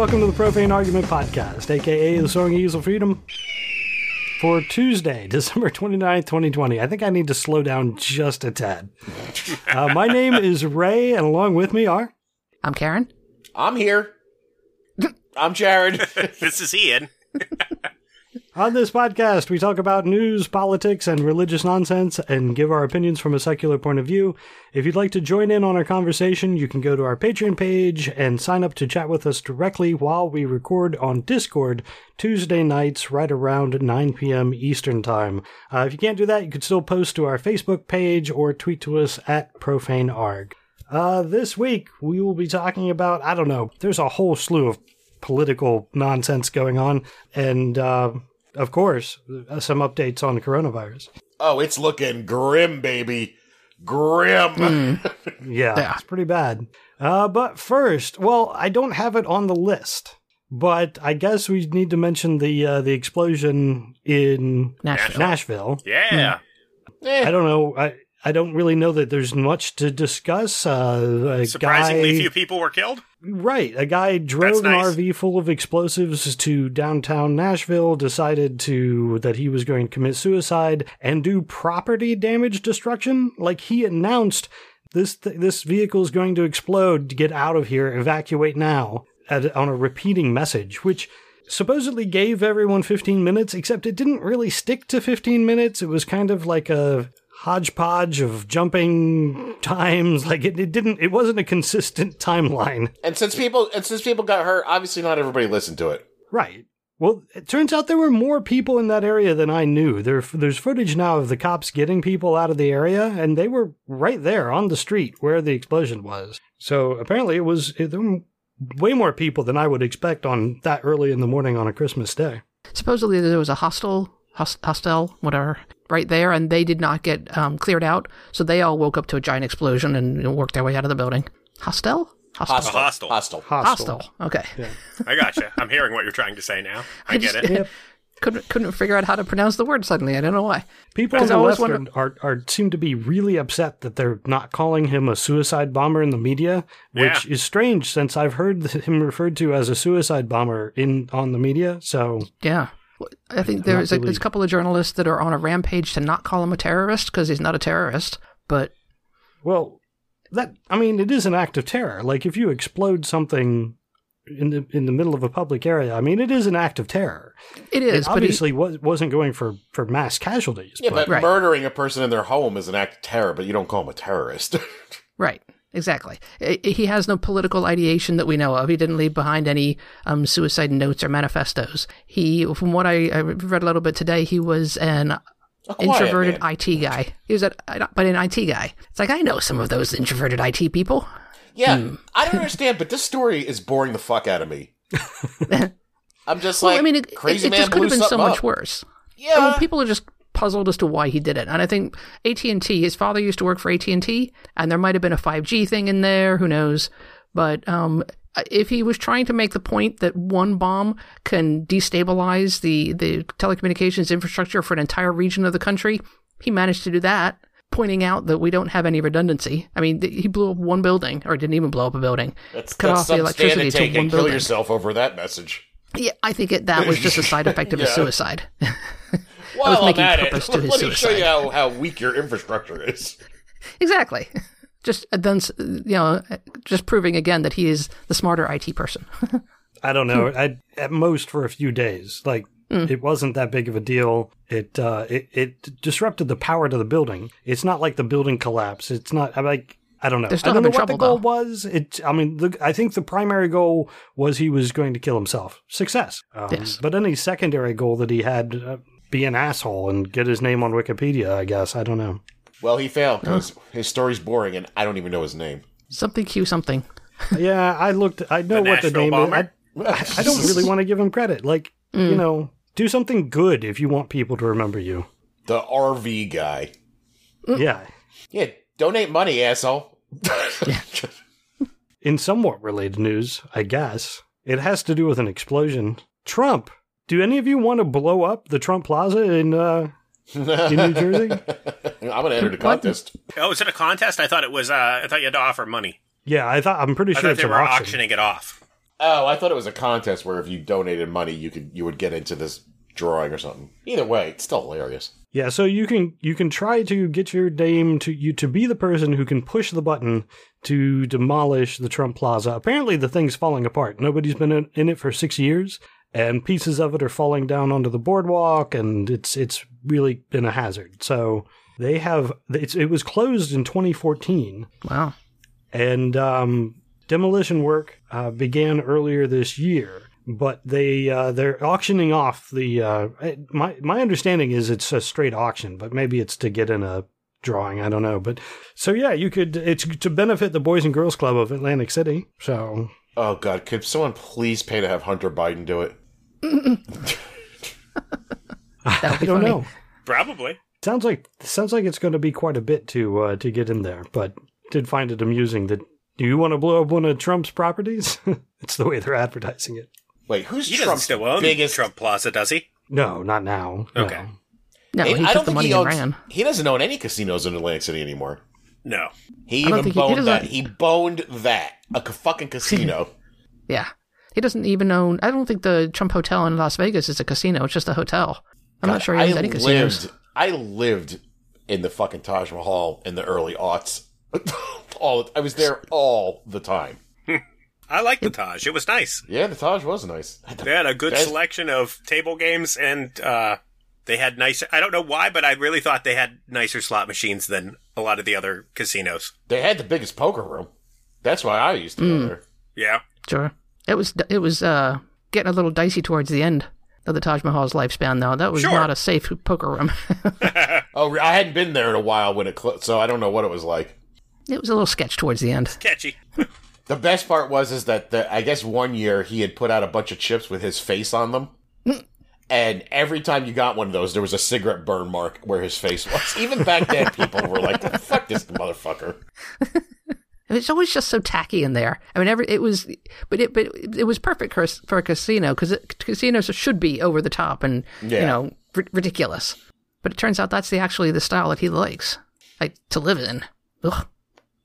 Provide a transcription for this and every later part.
and welcome to the Profane Argument Podcast, aka the Song Eagles of Freedom, for Tuesday, December 29th, 2020. I think I need to slow down just a tad. Uh, my name is Ray, and along with me are. I'm Karen. I'm here. I'm Jared. this is Ian. On this podcast, we talk about news, politics, and religious nonsense and give our opinions from a secular point of view. If you'd like to join in on our conversation, you can go to our Patreon page and sign up to chat with us directly while we record on Discord Tuesday nights right around 9 p.m. Eastern Time. Uh, if you can't do that, you could still post to our Facebook page or tweet to us at ProfaneArg. Uh, this week, we will be talking about, I don't know, there's a whole slew of political nonsense going on, and uh, of course, uh, some updates on the coronavirus. Oh, it's looking grim, baby. Grim. Yeah, Yeah. it's pretty bad. Uh, but first, well, I don't have it on the list, but I guess we need to mention the uh, the explosion in Nashville. Nashville. Yeah. Eh, I don't know. I I don't really know that there's much to discuss. Uh, Surprisingly guy, few people were killed. Right. A guy drove nice. an RV full of explosives to downtown Nashville, decided to that he was going to commit suicide and do property damage destruction. Like he announced this th- this vehicle is going to explode. Get out of here. Evacuate now. At, on a repeating message, which supposedly gave everyone 15 minutes, except it didn't really stick to 15 minutes. It was kind of like a hodgepodge of jumping times. Like it, it didn't, it wasn't a consistent timeline. and since people and since people got hurt, obviously not everybody listened to it. Right. Well, it turns out there were more people in that area than I knew. There, there's footage now of the cops getting people out of the area, and they were right there on the street where the explosion was. So apparently, it was it, there were way more people than I would expect on that early in the morning on a Christmas day. Supposedly there was a hostel, hos- hostel, whatever, right there, and they did not get um, cleared out, so they all woke up to a giant explosion and you know, worked their way out of the building. Hostel? Hostel. Hostel. hostile. Hostile. Hostile. Hostel. Okay. I gotcha. I'm hearing what you're trying to say now. I, get just- it. couldn't couldn't figure out how to pronounce the word suddenly. I don't know why. People on Because I the always left wonder- are, are, are seem to be really upset that they're not calling him a suicide bomber in the media, which Yeah. is strange since I've heard him referred to as a suicide bomber in on the media. So Yeah. Well, I think there's a, there's a couple of journalists that are on a rampage to not call him a terrorist because he's not a terrorist. But Well, that I mean, it is an act of terror. Like if you explode something in the in the middle of a public area, I mean, it is an act of terror. it It is. but he, obviously was, wasn't going for for mass casualties. Yeah, but Right. murdering a person in their home is an act of terror, but you don't call him a terrorist. Right. Exactly. He has no political ideation that we know of. He didn't leave behind any um, suicide notes or manifestos. He, from what I, I read a little bit today, he was an introverted man. IT guy. He was a, but an IT guy. It's like I know some of those introverted IT people. Yeah, Hmm. I don't understand, but this story is boring the fuck out of me. I'm just Well, like, I mean, it, crazy it man just could have been so much up. worse. Yeah, I mean, people are just puzzled as to why he did it. And I think AT and T. His father used to work for AT and there might have been a five G thing in there. Who knows? But um, if he was trying to make the point that one bomb can destabilize the the telecommunications infrastructure for an entire region of the country, he managed to do that. Pointing out that we don't have any redundancy. I mean, th- he blew up one building, or didn't even blow up a building. that's, cut that's off the electricity to one and kill yourself over that message. Yeah, I think it, that was just a side effect of his Yeah. suicide. Well, I'm making at it. purpose to Let his me show you how, how weak your infrastructure is. Exactly. Just uh, then, you know, just proving again that he is the smarter IT person. I don't know. I, at most for a few days. Like it wasn't that big of a deal. It uh, it it disrupted the power to the building. It's not like the building collapsed. It's not. I'm like. I don't know. They're still I don't know having what the trouble, goal though. was. It. I mean, the, I think the primary goal was he was going to kill himself. Success. Um, Yes. But any secondary goal that he had, uh, be an asshole and get his name on Wikipedia. I guess. I don't know. Well, he failed because his story's boring, and I don't even know his name. Something Q something. yeah, I looked. I know The what the name bomber? is. I, I don't really want to give him credit. Like you mm. know, do something good if you want people to remember you. the RV guy. Mm. Yeah. Yeah, donate money, asshole. In somewhat related news, I guess, it has to do with an explosion. Trump. Do any of you want to blow up the Trump Plaza in uh, in New Jersey? I'm gonna enter the contest. Oh, is it a contest? I thought it was. Uh, I thought you had to offer money. Yeah, I thought I'm pretty I sure thought it's they an were auction. auctioning it off. Oh, I thought it was a contest where if you donated money, you could you would get into this drawing or something. Either way, it's still hilarious. Yeah, so you can you can try to get your name to you to be the person who can push the button to demolish the Trump Plaza. Apparently, the thing's falling apart. Nobody's been in, in it for six years, and pieces of it are falling down onto the boardwalk, and it's it's really been a hazard. So they have it's, it was closed in 2014, Wow. and um, demolition work uh, began earlier this year. But they uh, they're auctioning off the uh, my my understanding is it's a straight auction, but maybe it's to get in a drawing. I don't know, but so yeah, you could it's to benefit the Boys and Girls Club of Atlantic City. So Oh God, could someone please pay to have Hunter Biden do it? That would be I don't funny. know. Probably. Sounds like sounds like it's going to be quite a bit to uh, to get in there, but did find it amusing that. Do you want to blow up one of Trump's properties? it's the way they're advertising it. Wait, who's He Trump's still own biggest? Trump Plaza, does he? No, not now. Okay. No, Hey, he I took don't the think money he and owns. ran. He doesn't own any casinos in Atlantic City anymore. No. He even think he- he boned that. He boned that a fucking casino. Yeah. He doesn't even own. I don't think the Trump Hotel in Las Vegas is a casino. It's just a hotel. I'm not sure he owns I any casinos. lived. I lived in the fucking Taj Mahal in the early aughts. all I was there all the time. I liked the Taj. It was nice. Yeah, the Taj was nice. They had a good That's- selection of table games, and uh, they had nicer. I don't know why, but I really thought they had nicer slot machines than a lot of the other casinos. They had the biggest poker room. That's why I used to Hmm. go there. Yeah. Sure. It was it was uh, getting a little dicey towards the end of the Taj Mahal's lifespan, though. That was Sure. not a safe poker room. Oh, I hadn't been there in a while when it closed, so I don't know what it was like. it was a little sketch towards the end. Catchy. The best part was is that the, I guess one year he had put out a bunch of chips with his face on them. And every time you got one of those, there was a cigarette burn mark where his face was. Even back then, people were like, "Fuck this motherfucker." It's always just so tacky in there. I mean, every it was, but it but it was perfect for, a- for a casino because casinos should be over the top and you know ri- ridiculous. But it turns out that's the actually the style that he likes, like to live in. Ugh.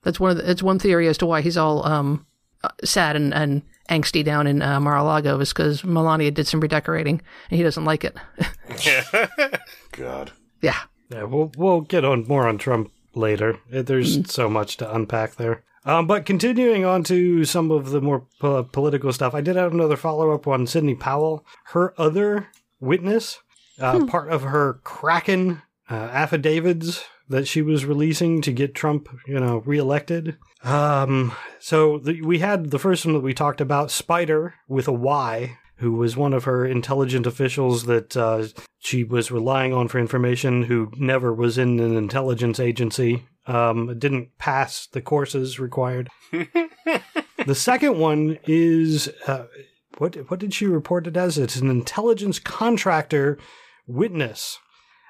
That's one of the, that's one theory as to why he's all um uh, sad and, and angsty down in uh, Mar-a-Lago is because Melania did some redecorating and he doesn't like it. God. yeah, Yeah, we'll we'll get on more on Trump later. There's so much to unpack there. Um, but continuing on to some of the more po- political stuff, I did have another follow up on Sidney Powell. Her other witness, uh, part of her Kraken uh, affidavits that she was releasing to get Trump, you know, reelected. Um, so the, we had the first one that we talked about, Spider with a Y, who was one of her intelligent officials that uh, she was relying on for information, who never was in an intelligence agency, um, didn't pass the courses required. the second one is uh, what? What did she report it as? It's an intelligence contractor witness.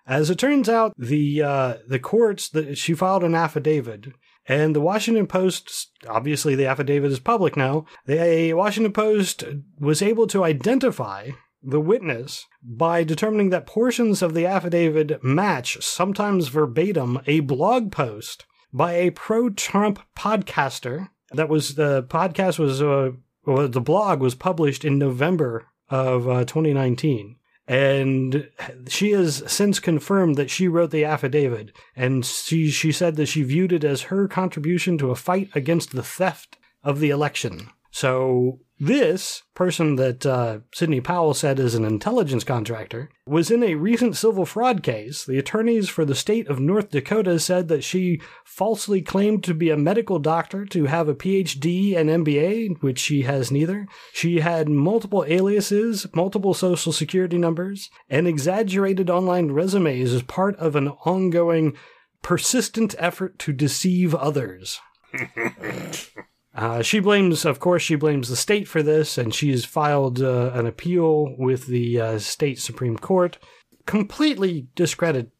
As it turns out, the uh, the courts that she filed an affidavit, and the Washington Post, obviously the affidavit is public now. The Washington Post was able to identify the witness by determining that portions of the affidavit match, sometimes verbatim, a blog post by a pro-Trump podcaster. That was the podcast was uh, well, the blog was published in November of uh, 2019. And she has since confirmed that she wrote the affidavit, and she she said that she viewed it as her contribution to a fight against the theft of the election. So this person that uh, Sidney Powell said is an intelligence contractor was in a recent civil fraud case. The attorneys for the state of North Dakota said that she falsely claimed to be a medical doctor, to have a PhD and MBA, which she has neither. She had multiple aliases, multiple social security numbers, and exaggerated online resumes as part of an ongoing persistent effort to deceive others. Uh, she blames, of course, she blames the state for this, and she's filed uh, an appeal with the uh, state supreme court. Completely discredit,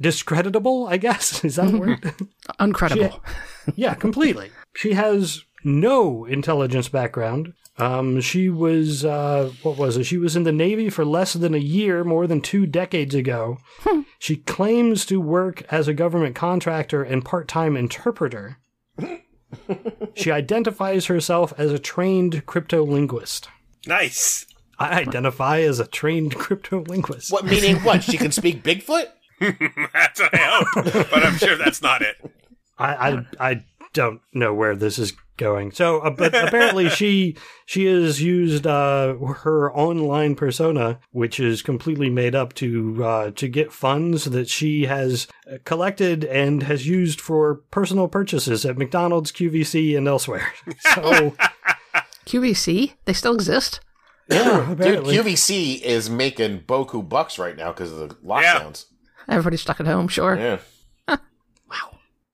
discreditable, I guess is that a word? uncredible. yeah, completely. She has no intelligence background. Um, she was, uh, what was it? She was in the Navy for less than a year, more than two decades ago. She claims to work as a government contractor and part time interpreter. she identifies herself as a trained crypto linguist. Nice. I identify as a trained crypto linguist. What meaning? What she can speak Bigfoot? That's what I hope, but I'm sure that's not it. I, I I don't know where this is going. So, uh, but apparently she she has used uh, her online persona, which is completely made up to uh, to get funds that she has collected and has used for personal purchases at McDonald's, QVC, and elsewhere. So, QVC? They still exist? yeah, Dude. QVC is making boku bucks right now because of the lockdowns. Everybody's stuck at home, sure. Yeah.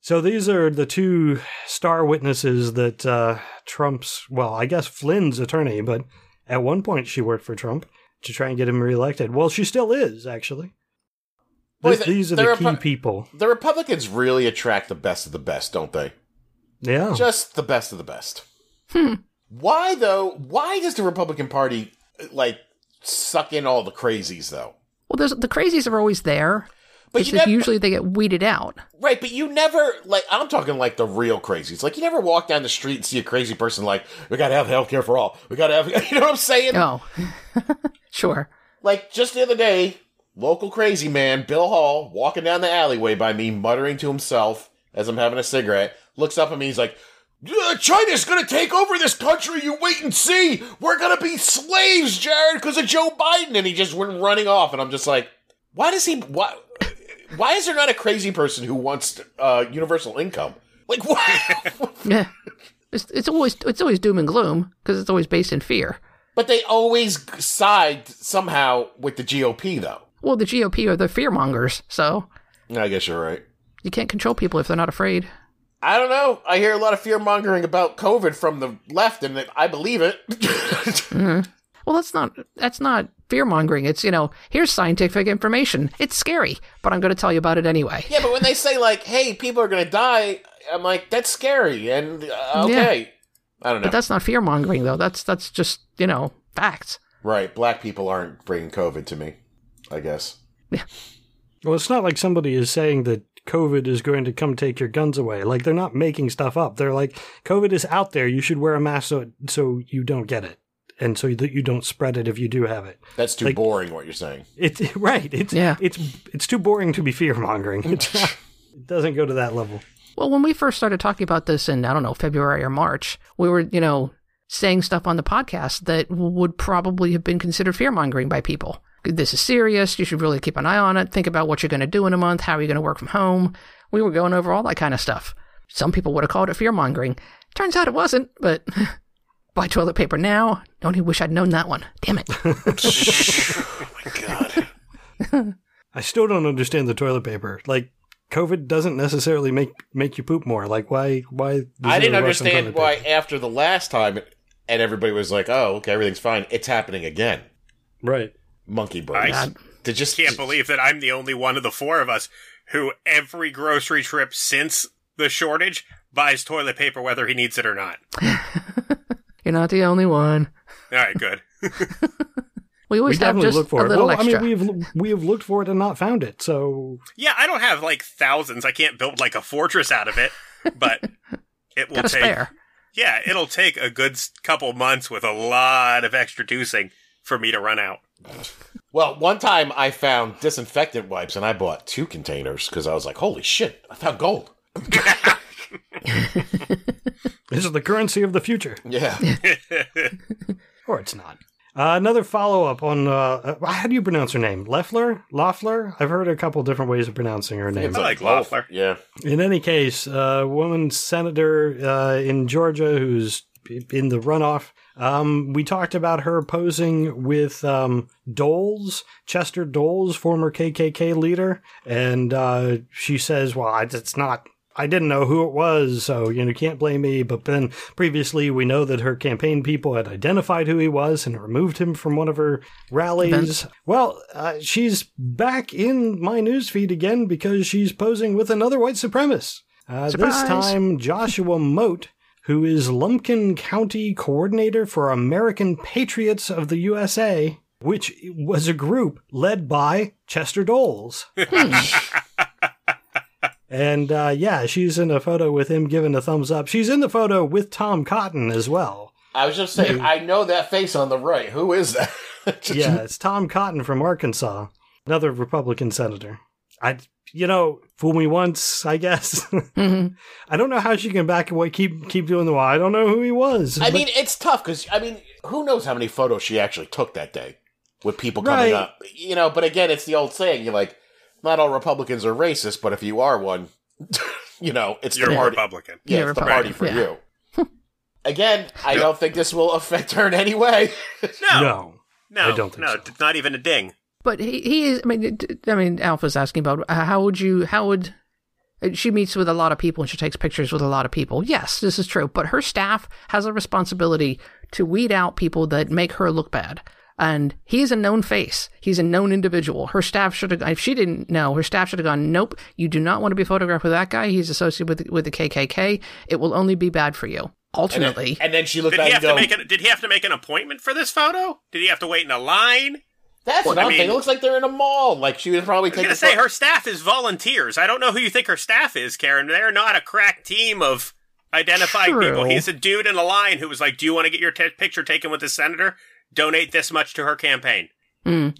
So these are the two star witnesses that uh, Trump's, well, I guess Flynn's attorney, but at one point she worked for Trump to try and get him reelected. Well, she still is, actually. Boy, the- these are they're the a key pro- people. The Republicans really attract the best of the best, don't they? Yeah. Just the best of the best. Hmm. Why though? Why does the Republican Party like suck in all the crazies though? Well, there's, the crazies are always there. But it's you just never, usually they get weeded out. right? But you never like. I'm talking like the real crazies. Like you never walk down the street and see a crazy person like, "We gotta have health care for all. We gotta have." You know what I'm saying? Oh, sure. Like just the other day, local crazy man Bill Hall walking down the alleyway by me, muttering to himself as I'm having a cigarette, looks up at me. He's like, "Uh, "China's gonna take over this country. You wait and see. We're gonna be slaves, Jared, because of Joe Biden." And he just went running off, and I'm just like, "Why does he? Why? Why is there not a crazy person who wants uh, universal income? Like what?" Yeah. It's, it's always it's always doom and gloom because it's always based in fear. but they always side somehow with the GOP, though. Well, the GOP are the fear mongers, so I guess you're right. you can't control people if they're not afraid. I don't know. I hear a lot of fear mongering about COVID from the left, and I believe it. Well, that's not that's not fear mongering. It's you know here's scientific information. It's scary, but I'm going to tell you about it anyway. yeah, but when they say like, "Hey, people are going to die," I'm like, "That's scary." And uh, okay, I don't know. But that's not fear mongering though. That's that's just you know facts. right? Black people aren't bringing COVID to me. I guess. Well, it's not like somebody is saying that COVID is going to come take your guns away. Like they're not making stuff up. They're like, COVID is out there. You should wear a mask so so you don't get it, and so that you don't spread it if you do have it. That's too Like- boring. What you're saying? It's right. It's Yeah. It's it's too boring to be fear mongering. It doesn't go to that level. Well, when we first started talking about this in I don't know February or March, we were you know saying stuff on the podcast that would probably have been considered fear mongering by people. This is serious. You should really keep an eye on it. Think about what you're going to do in a month. How are you going to work from home? We were going over all that kind of stuff. Some people would have called it fear mongering. Turns out it wasn't, but buy toilet paper now. Only wish I'd known that one. Damn it. Oh my god. I still don't understand the toilet paper. Like COVID doesn't necessarily make make you poop more. Like why why? I didn't a rush on understand why paper? after the last time, and everybody was like, "Oh, okay, everything's fine." It's happening again. Right. Monkey brains. I To just can't believe that I'm the only one of the four of us who every grocery trip since the shortage buys toilet paper whether he needs it or not. You're not the only one. All right, good. We We always have definitely just look for a it. little Well, extra. I mean, we've we have looked for it and not found it. So Yeah, I don't have like thousands. I can't build like a fortress out of it, but it will take. spare. Yeah, it'll take a good couple months with a lot of extra dosing for me to run out. Well, one time I found disinfectant wipes and I bought two containers because I was like, holy shit, I found gold. This is the currency of the future, Yeah. or it's not. Uh, another follow up on uh, uh, how do you pronounce her name? Leffler? Loeffler? I've heard a couple different ways of pronouncing her name. It's I like both. Loeffler. Yeah. In any case, a woman senator uh, in Georgia who's in the runoff. Um, we talked about her posing with um, Doles, Chester Doles, former KKK leader, and uh, she says, "Well, it's not." I didn't know who it was, so you know, you can't blame me. But then previously, we know that her campaign people had identified who he was and removed him from one of her rallies. Well, uh, she's back in my newsfeed again because she's posing with another white supremacist. Uh, this time, Joshua Moat, who is Lumpkin County Coordinator for American Patriots of the USA, which was a group led by Chester Doles. And uh, yeah, she's in a photo with him giving a thumbs up. She's in the photo with Tom Cotton as well. I was just saying, I know that face on the right. Who is that? yeah, it's Tom Cotton from Arkansas, another Republican senator. I, you know, fool me once, I guess. Mhm. I don't know how she can back away, keep keep doing the. Well, I don't know who he was. I But- mean, it's tough because I mean, who knows how many photos she actually took that day with people coming Right. up? You know, but again, it's the old saying: you're like, not all Republicans are racist, but if you are one, you know, it's You're the party. Republican. Yeah, You're it's the party for yeah. you. again, I don't think this will affect her in any way. No, no, no, I don't think no, so. it's not even a ding. But he, he is. I mean, I mean, Alpha's asking about uh, how would you? How would uh, she meets with a lot of people and she takes pictures with a lot of people? Yes, this is true. But her staff has a responsibility to weed out people that make her look bad. And he's a known face. He's a known individual. Her staff should have. If she didn't know, her staff should have gone. Nope, you do not want to be photographed with that guy. He's associated with with the KKK. It will only be bad for you. And then, Ultimately, and then she looked Did at he it have and to make an, Did he have to make an appointment for this photo? Did he have to wait in a line? "That's Well, I nothing." mean- it looks like they're in a mall. Like she was probably I was taking. gonna say pho- her staff is volunteers. I don't know who you think her staff is, Karen. They're not a crack team of identifying True. people. He's a dude in a line who was like, "Do you want to get your t- picture taken with the senator? Donate this much to her campaign." Mm.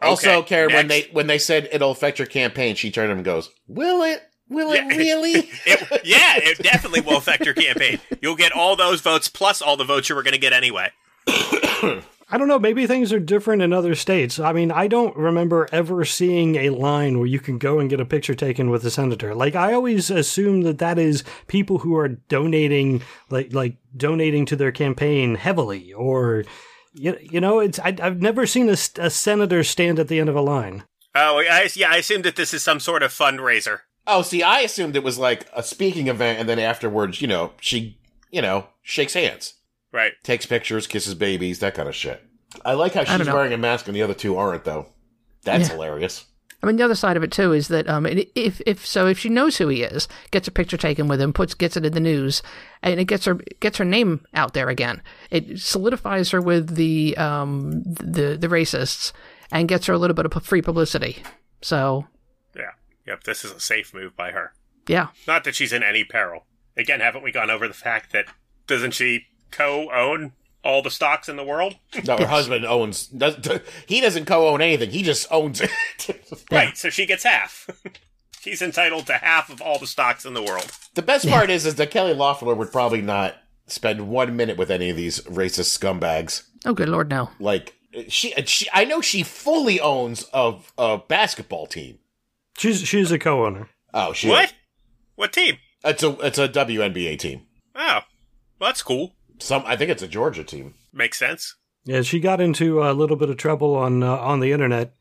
Also, Okay, Karen, when they when they said it'll affect your campaign, she turned to him and goes, "Will it? Will it really?" It, yeah, it definitely will affect your campaign. You'll get all those votes plus all the votes you were going to get anyway. I don't know. Maybe things are different in other states. I mean, I don't remember ever seeing a line where you can go and get a picture taken with a senator. Like I always assume that that is people who are donating, like like donating to their campaign heavily, or you, you know, it's I, I've never seen a senator stand at the end of a line. Oh, I, yeah, I assume that this is some sort of fundraiser. Oh, see, I assumed it was like a speaking event, and then afterwards, you know, she, you know, shakes hands, Right. takes pictures, kisses babies, that kind of shit. I like how she's wearing a mask and the other two aren't, though. That's Yeah. hilarious. I mean, the other side of it too is that um, if if so, if she knows who he is, gets a picture taken with him, puts gets it in the news, and it gets her gets her name out there again. It solidifies her with the um the the racists and gets her a little bit of free publicity. So Yeah. Yep. This is a safe move by her. yeah, Not that she's in any peril. Again, haven't we gone over the fact that doesn't she co-own all the stocks in the world? No, her husband owns. Does, he doesn't co-own anything. He just owns it. Right. So she gets half. She's entitled to half of all the stocks in the world. the best part is, is that Kelly Loeffler would probably not spend one minute with any of these racist scumbags. oh good lord, no. Like she, she I know she fully owns a, a basketball team. She's she's a co-owner. Oh, she What? What team? It's a it's a WNBA team. Oh, well, that's cool. Some I think it's a Georgia team. Makes sense. Yeah, she got into a little bit of trouble on uh, on the internet.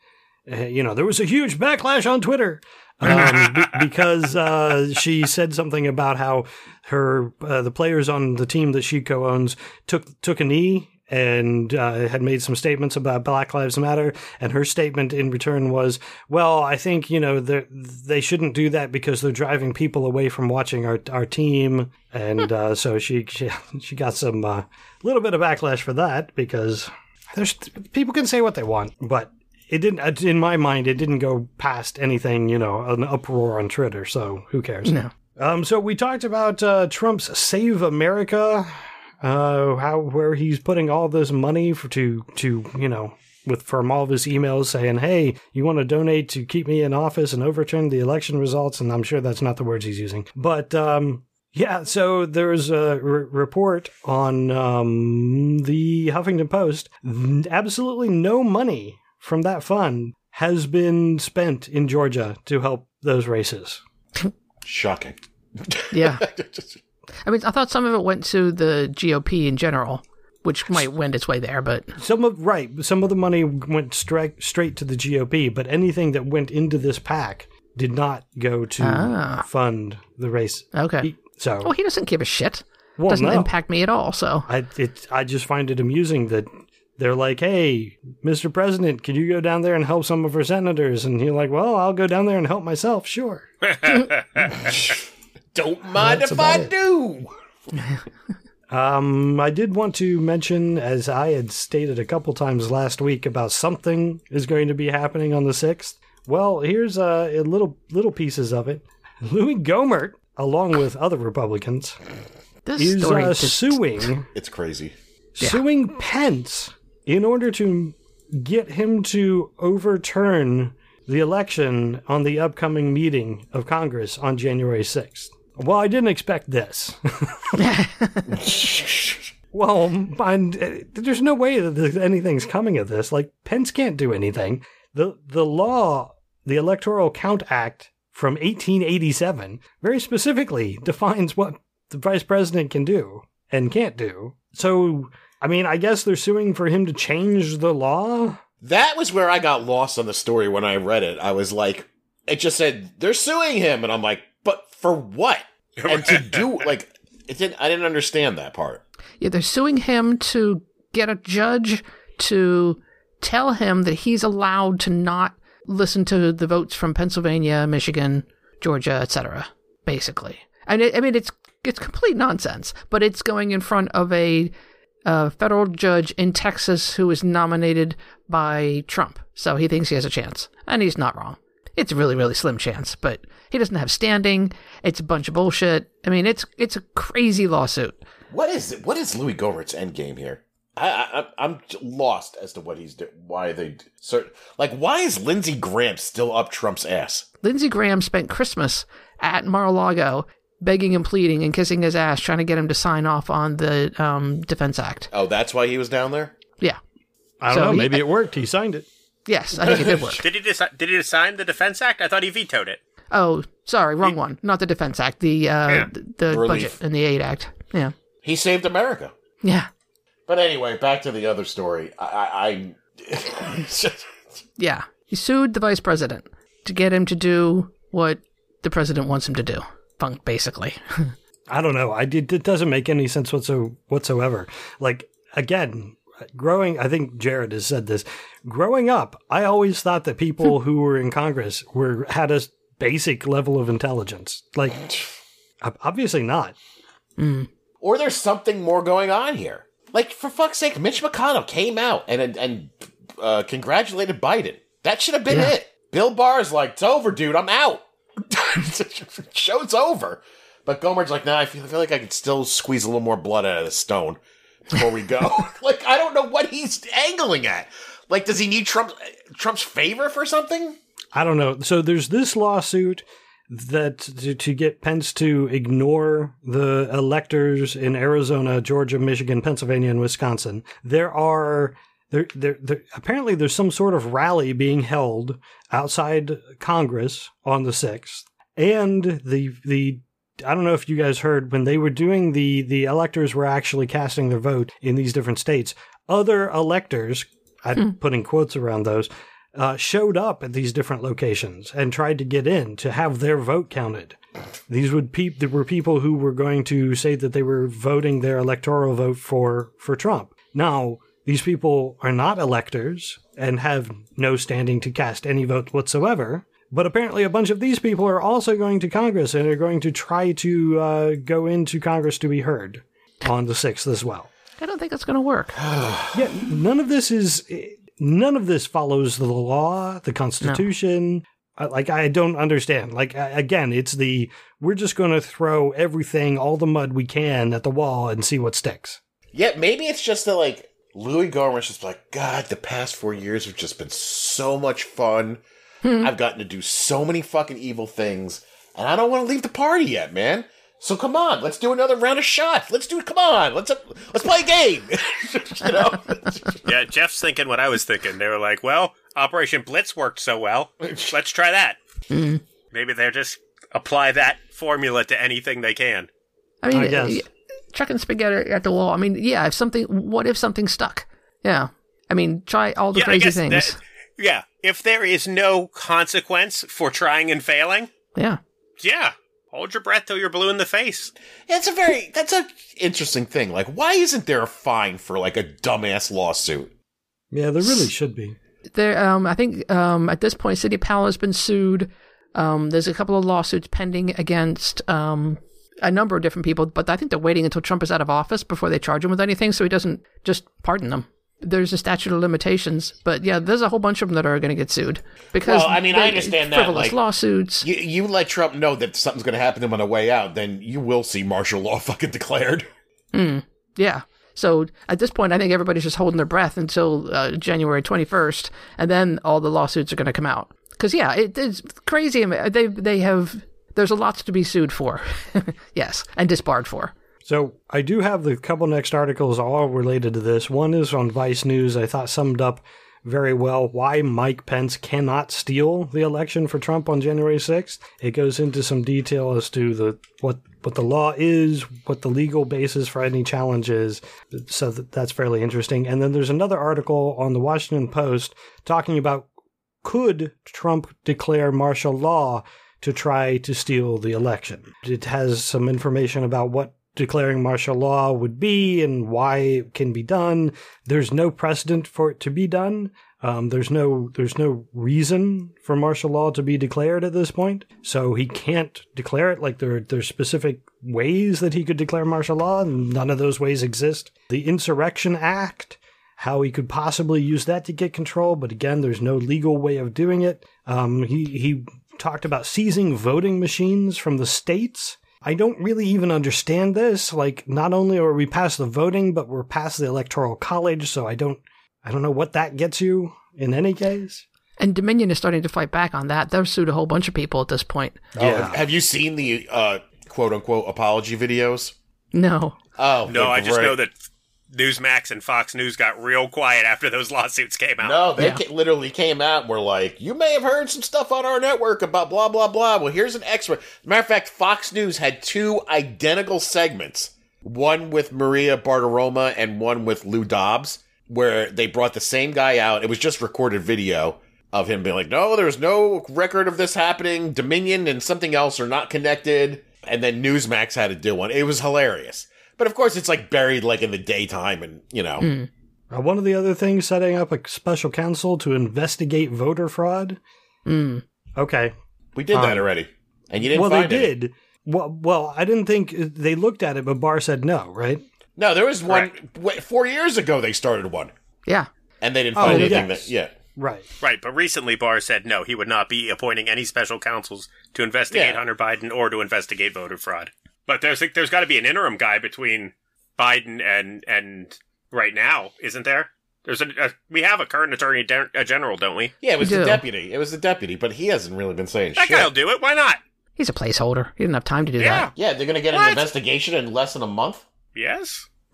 Uh, you know, there was a huge backlash on Twitter um, be- because uh, she said something about how her uh, the players on the team that she co-owns took took a knee and uh, had made some statements about Black Lives Matter, and her statement in return was, "Well, I think you know they they shouldn't do that because they're driving people away from watching our our team." And uh, so she, she she got some uh, little bit of backlash for that because there's people can say what they want, but it didn't. In my mind, it didn't go past anything. You know, an uproar on Twitter. So who cares? No. Um, so we talked about uh, Trump's Save America, uh, how where he's putting all this money for to to you know with from all of his emails saying, "Hey, you want to donate to keep me in office and overturn the election results?" And I'm sure that's not the words he's using, but um, yeah. So there's a r- report on um, the Huffington Post. Absolutely no money from that fund has been spent in Georgia to help those races. Shocking. Yeah. I mean, I thought some of it went to the GOP in general, which might wend its way there, but Some of right, some of the money went straight straight to the GOP, but anything that went into this pack did not go to Ah. fund the race. okay. He- so Well, he doesn't give a shit. Well, Doesn't no. impact me at all. So I it I just find it amusing that they're like, "Hey, Mr. President, can you go down there and help some of our senators?" And you're like, "Well, I'll go down there and help myself, sure." Don't mind if I it. do. Um, I did want to mention, as I had stated a couple times last week, about something is going to be happening on the sixth. Well, here's uh, a little little pieces of it. Louis Gohmert, along with other Republicans, This is story uh, just- suing It's crazy. suing Pence in order to get him to overturn the election on the upcoming meeting of Congress on January 6th. Well, I didn't expect this. well, and, there's no way that anything's coming of this. Like Pence can't do anything. The the law, the Electoral Count Act from 1887, very specifically defines what the vice president can do and can't do. So, I mean, I guess they're suing for him to change the law. That was where I got lost on the story when I read it. I was like, it just said they're suing him, and I'm like, but for what? And to do like, it didn't. I didn't understand that part. Yeah, they're suing him to get a judge to tell him that he's allowed to not listen to the votes from Pennsylvania, Michigan, Georgia, etc. Basically, and it, I mean it's it's complete nonsense. But it's going in front of a, uh federal judge in Texas who is nominated by Trump, so he thinks he has a chance, and he's not wrong. It's a really really slim chance, but he doesn't have standing. It's a bunch of bullshit. I mean, it's it's a crazy lawsuit. What is it? What is Louis Gohmert's end game here? I, I I'm lost as to what he's do- why they so like why is Lindsey Graham still up Trump's ass? Lindsey Graham spent Christmas at Mar-a-Lago begging and pleading and kissing his ass, trying to get him to sign off on the um, Defense Act. Oh, that's why he was down there. Yeah. I don't So know. he- Maybe it worked. He signed it. Yes, I think it did work. Did he deci- did he sign the Defense Act? I thought he vetoed it. Oh, sorry, wrong one. Not the Defense Act. The uh, Yeah. the, the Relief. budget and the Aid Act. Yeah. He saved America. Yeah. But anyway, back to the other story. I, I, I Yeah. He sued the vice president to get him to do what the president wants him to do. Funk, basically. I don't know. I did. It doesn't make any sense whatso, whatsoever. Like again, growing. I think Jared has said this. Growing up, I always thought that people who were in Congress were had a basic level of intelligence. Like, obviously not. or there's something more going on here. Like for fuck's sake, Mitch McConnell came out and and uh, congratulated Biden. That should have been Yeah. it. Bill Barr's like, "It's over, dude. I'm out. Show's over." But Gohmert's like, "Nah, I feel, I feel like I could still squeeze a little more blood out of the stone before we go." like, I don't know what he's angling at. Like, does he need Trump Trump's favor for something? I don't know. So there's this lawsuit that to, to get Pence to ignore the electors in Arizona, Georgia, Michigan, Pennsylvania, and Wisconsin. There are there, there, there apparently there's some sort of rally being held outside Congress on the sixth, and the the I don't know if you guys heard when they were doing the the electors were actually casting their vote in these different states. Other electors, I'm putting quotes around those, uh, showed up at these different locations and tried to get in to have their vote counted. These would pe- there were people who were going to say that they were voting their electoral vote for for Trump. Now, these people are not electors and have no standing to cast any vote whatsoever. But apparently, a bunch of these people are also going to Congress and are going to try to uh, go into Congress to be heard on the sixth as well. I don't think it's going to work. Yeah, none of this is none of this follows the law, the Constitution. I- Like I don't understand. Like I- again, it's the we're just going to throw everything, all the mud we can at the wall and see what sticks. Yeah, maybe it's just that like Louis Gohmert's just like, God, the past four years have just been so much fun. I've gotten to do so many fucking evil things, and I don't want to leave the party yet, man. So come on, let's do another round of shots. Let's do it. Come on, let's let's play a game. you know, Yeah, Jeff's thinking what I was thinking. They were like, "Well, Operation Blitz worked so well. Let's try that." Maybe they'll just apply that formula to anything they can. I mean, I guess. chucking spaghetti at the wall. I mean, yeah, if something, what if something stuck? Yeah. I mean, try all the Yeah, crazy things. that- yeah, if there is no consequence for trying and failing, yeah. yeah, hold your breath till you're blue in the face. it's a very that's a interesting thing. Like, why isn't there a fine for like a dumbass lawsuit? Yeah, there really should be. There, um, I think um, at this point, Sidney Powell has been sued. Um, there's a couple of lawsuits pending against um, a number of different people, but I think they're waiting until Trump is out of office before they charge him with anything, so he doesn't just pardon them. There's a statute of limitations. But yeah, there's a whole bunch of them that are going to get sued because Well, I mean, I understand that, frivolous like- lawsuits. You, you let Trump know that something's going to happen to him on the way out, then you will see martial law fucking declared. Yeah. So at this point, I think everybody's just holding their breath until uh, January 21st, and then all the lawsuits are going to come out. Because yeah, it, it's crazy. They they have there's a lot to be sued for, yes, and disbarred for. So I do have the couple next articles all related to this. One is on Vice News. I thought summed up very well why Mike Pence cannot steal the election for Trump on January 6th. It goes into some detail as to the what what the law is, what the legal basis for any challenge is. So that, that's fairly interesting. And then there's another article on the Washington Post talking about could Trump declare martial law to try to steal the election? It has some information about what declaring martial law would be and why it can be done. There's no precedent for it to be done. Um, there's no there's no reason for martial law to be declared at this point, so he can't declare it. Like there there's specific ways that he could declare martial law, and none of those ways exist. The Insurrection Act how he could possibly use that to get control, but again, there's no legal way of doing it. Um, he he talked about seizing voting machines from the states. I don't really even understand this. Like, not only are we past the voting, but we're past the electoral college, so I don't I don't know what that gets you in any case. And Dominion is starting to fight back on that. They've sued a whole bunch of people at this point. Oh, have- have you seen the uh, quote unquote apology videos? No. Oh No, I just know that Newsmax and Fox News got real quiet after those lawsuits came out. No, they Yeah. ca- literally came out and were like, you may have heard some stuff on our network about blah, blah, blah. Well, here's an extra. Matter of fact, Fox News had two identical segments one with Maria Bartiromo and one with Lou Dobbs, where they brought the same guy out. It was just recorded video of him being like, no, there's no record of this happening. Dominion and something else are not connected. And then Newsmax had to do one. It was hilarious. But of course, it's like buried like in the daytime and, you know. Uh, one of the other things, setting up a special counsel to investigate voter fraud. Mm. Okay, We did that Um, already. And you didn't well they find any. did. Well, well, I didn't think they looked at it, but Barr said no, right? No, there was one wait, four years ago. They started one, Yeah. and they didn't Oh, find anything. yes. That yeah, Right. Right, but recently Barr said no, he would not be appointing any special counsels to investigate Yeah. Hunter Biden or to investigate voter fraud. But there's there's got to be an interim guy between Biden and and right now, isn't there? There's a, a we have a current attorney de- a general, don't we? yeah. It was We the do. deputy. It was the deputy, but he hasn't really been saying That shit. guy'll do it. Why not? He's a placeholder. He didn't have time to do that. Yeah. yeah, they're gonna get What? an investigation in less than a month. Yes.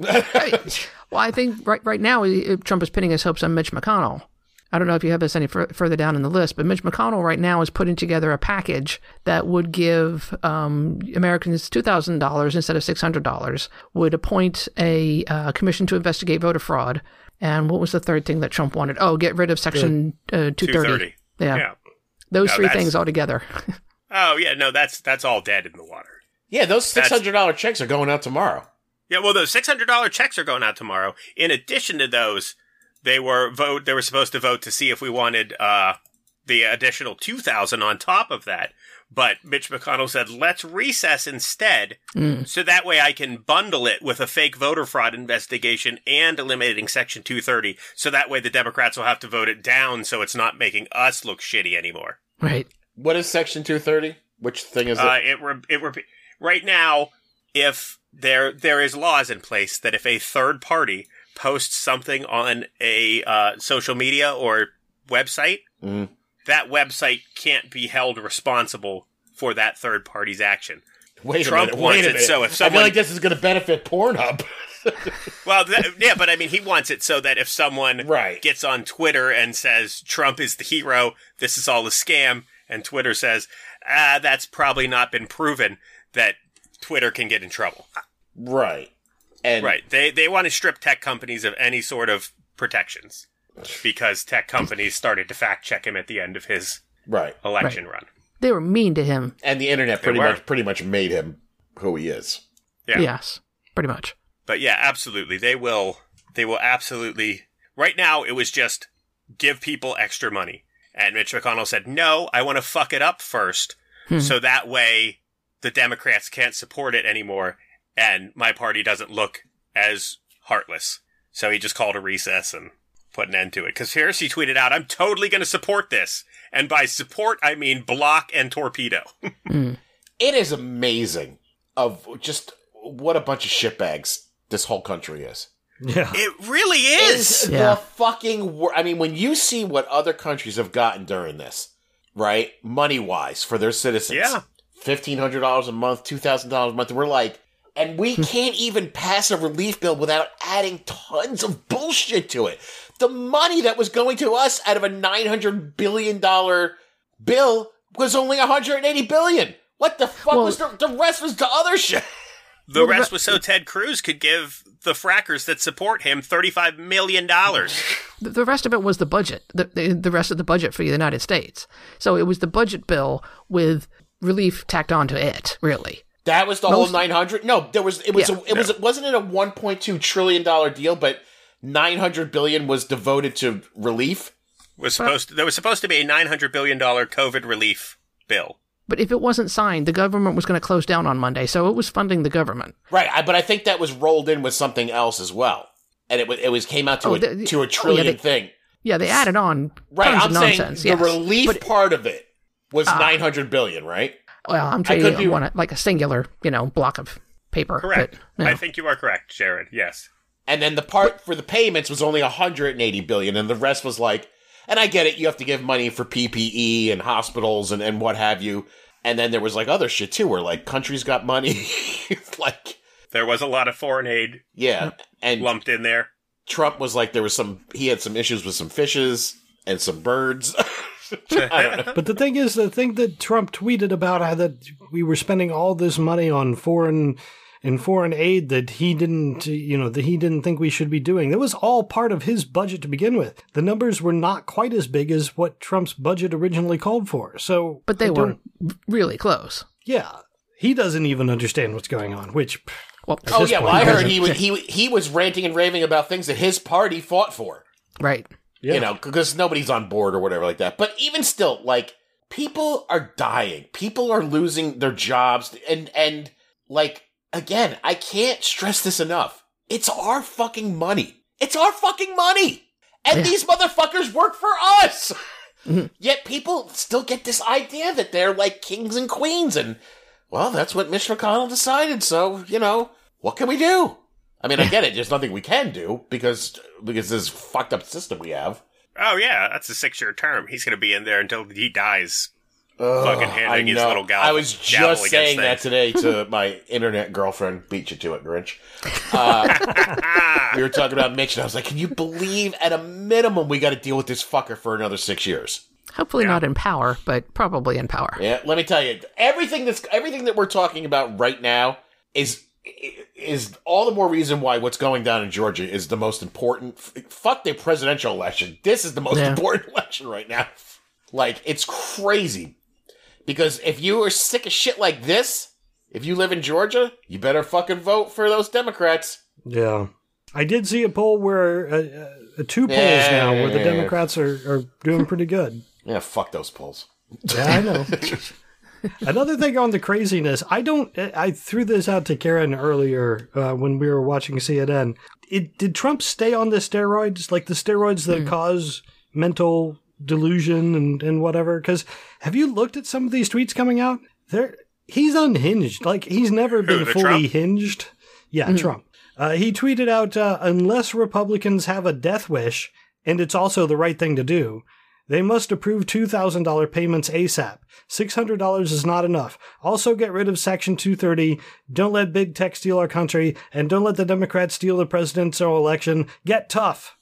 that. well, I think right right now uh, Trump is pinning his hopes on Mitch McConnell. I don't know if you have this any fur- further down in the list, but Mitch McConnell right now is putting together a package that would give um, Americans two thousand dollars instead of six hundred dollars. Would appoint a uh, commission to investigate voter fraud. And what was the third thing that Trump wanted? Oh, get rid of Section uh, two Two thirty. thirty. Yeah, Yeah. those Now three that's- things altogether. Oh yeah, no, that's that's all dead in the water. Yeah, those six That's- hundred dollar checks are going out tomorrow. Yeah, well, those six hundred dollar checks are going out tomorrow. In addition to those, they were vote. They were supposed to vote to see if we wanted uh, the additional two thousand on top of that. But Mitch McConnell said, "Let's recess instead, so that way I can bundle it with a fake voter fraud investigation and eliminating Section two thirty. So that way the Democrats will have to vote it down, so it's not making us look shitty anymore." right. What is Section two thirty? Which thing is it? Uh, it re- it re- right now, if there there is laws in place that if a third party posts something on a uh, social media or website, Mhm. that website can't be held responsible for that third party's action. Wait a Trump minute. wants a it so if I someone- feel like this is going to benefit Pornhub. Well, yeah, but I mean, he wants it so that if someone Right. gets on Twitter and says Trump is the hero, this is all a scam, and Twitter says, ah, that's probably not been proven, that Twitter can get in trouble. right. And Right. They they want to strip tech companies of any sort of protections because tech companies started to fact check him at the end of his Right. election run. They were mean to him. And the internet pretty much pretty much made him who he is. Yeah. Yes, pretty much. But yeah, absolutely. They will they will absolutely Right now it was just give people extra money. And Mitch McConnell said, "No, I want to fuck it up first hmm. so that way the Democrats can't support it anymore and my party doesn't look as heartless." So he just called a recess and put an end to it. Because Heresy tweeted out, I'm totally going to support this. And by support, I mean block and torpedo. Hmm. It is amazing of just what a bunch of shitbags this whole country is. Yeah. it really is. Is Yeah. the fucking wor- I mean, when you see what other countries have gotten during this, right? Money wise for their citizens. Yeah. Fifteen hundred dollars a month, two thousand dollars a month. We're like and we hmm. can't even pass a relief bill without adding tons of bullshit to it. The money that was going to us out of a nine hundred billion dollar bill was only 180 billion. What the fuck Well- was the, the rest was to other shit? The rest was so Ted Cruz could give the frackers that support him $35 million. The, the rest of it was the budget, the, the, the rest of the budget for the United States. So it was the budget bill with relief tacked onto it, really. That was the whole 900. No, there was it was Yeah. a, it was wasn't it a 1.2 trillion dollar deal, but 900 billion was devoted to relief. Was supposed to, there was supposed to be a $900 billion COVID relief bill. But if it wasn't signed, the government was going to close down on Monday, so it was funding the government. Right, I, but I think that was rolled in with something else as well. And it was it was came out to Oh, a the- to oh, a yeah, trillion they- thing. Yeah, they added on Right, tons I'm of saying nonsense. the yes. relief But- part of it was Ah. 900 billion, right? Well, I'm could trading be- it on like a singular, you know, block of paper. Correct. But, no. I think you are correct, Jared. Yes. And then the part for the payments was only 180 billion and the rest was like and I get it, you have to give money for PPE and hospitals and, and what have you. And then there was like other shit too, where like countries got money. like, There was a lot of foreign aid yeah. And lumped in there. Trump was like, there was some, he had some issues with some fishes and some birds. I don't know. But the thing is, the thing that Trump tweeted about how that we were spending all this money on foreign in foreign aid that he didn't, you know, that he didn't think we should be doing. That was all part of his budget to begin with. The numbers were not quite as big as what Trump's budget originally called for. So, but they were really close. Yeah, he doesn't even understand what's going on. Which, Well, Oh this yeah, well I heard he was, he, he was ranting and raving about things that his party fought for. right. Yeah. you know, because nobody's on board or whatever like that. But even still, like people are dying, people are losing their jobs, and and like again, I can't stress this enough. It's our fucking money. It's our fucking money, and Yeah. these motherfuckers work for us. Mm-hmm. Yet people still get this idea that they're like kings and queens, and well, that's what Mitch McConnell decided. So you know, what can we do? I mean, I get it. There's nothing we can do because because this fucked up system we have. Oh, yeah. That's a six year term. He's going to be in there until he dies. Ugh, Fucking handing I his little gal- I was just saying that today to my internet girlfriend. Beat you to it, Grinch. Uh, we were talking about Mitch, and I was like, "Can you believe? At a minimum, we got to deal with this fucker for another six years." Hopefully not in power, but probably in power. Yeah, let me tell you, everything that's everything that we're talking about right now is is all the more reason why what's going down in Georgia is the most important. Fuck the presidential election. This is the most Yeah. important election right now. Like it's crazy because if you are sick of shit like this, if you live in Georgia, you better fucking vote for those Democrats. Yeah. I did see a poll where, uh, uh, two polls Yeah, now where the yeah. Democrats are, are doing pretty good. Yeah, fuck those polls. Yeah, I know. Another thing on the craziness, I don't. I threw this out to Karen earlier uh, when we were watching CNN. It, did Trump stay on the steroids, like the steroids that cause mental delusion and, and whatever? Because have you looked at some of these tweets coming out? There, he's unhinged. Like he's never been the fully Trump? hinged. Yeah, Trump. Uh, he tweeted out, uh, "Unless Republicans have a death wish, and it's also the right thing to do." They must approve $2,000 payments ASAP. $600 is not enough. Also get rid of Section 230. Don't let big tech steal our country. And don't let the Democrats steal the presidential election. Get tough.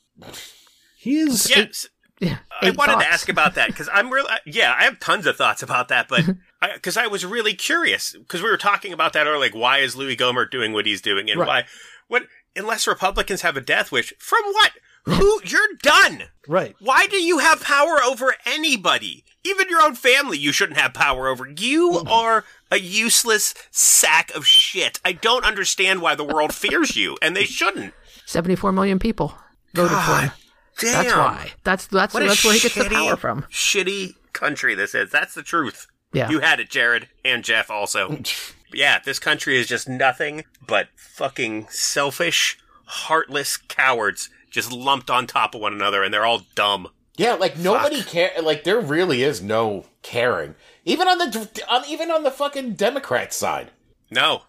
He is. Yes. Yeah. I Eight wanted to ask about that because I'm really, yeah, I have tons of thoughts about that, but because I, was really curious because we were talking about that earlier, like why is Louis Gohmert doing what he's doing and Right. why, what, unless Republicans have a death wish, from what? Who, you're done. Right. Why do you have power over anybody? Even your own family, you shouldn't have power over. You are a useless sack of shit. I don't understand why the world fears you, and they shouldn't. 74 million people voted for him. Damn. That's why. That's that's What that's where he gets the power from. Shitty country this is. That's the truth. Yeah. You had it, Jared, and Jeff also. yeah, this country is just nothing but fucking selfish, heartless cowards just lumped on top of one another, and they're all dumb. Yeah, like nobody care. Like there really is no caring, even on the on, even on the fucking Democrat side. No,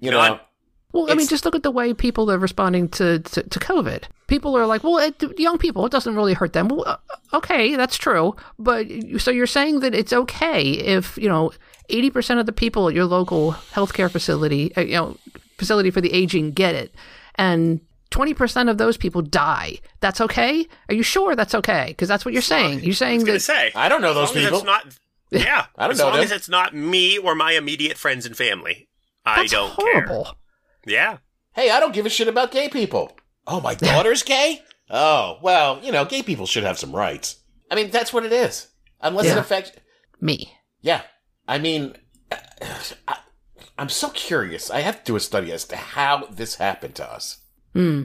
You None. know, Well, I mean, just look at the way people are responding to, to, to COVID. People are like, well, it, young people, it doesn't really hurt them. Well, uh, okay, that's true. But so you're saying that it's okay if, you know, 80% of the people at your local healthcare facility, uh, you know, facility for the aging get it. And 20% of those people die. That's okay? Are you sure that's okay? Because that's what you're saying. You're I saying was that say. I don't know as those long as people. it's not. Yeah, I don't as know long them. as it's not me or my immediate friends and family, I that's don't horrible. care. Yeah, hey, I don't give a shit about gay people. Oh, my daughter's gay. Oh, well, you know, gay people should have some rights. I mean, that's what it is. Unless it affects. Me. Yeah, I mean, I, I'm so curious. I have to do a study as to how this happened to us. Hmm.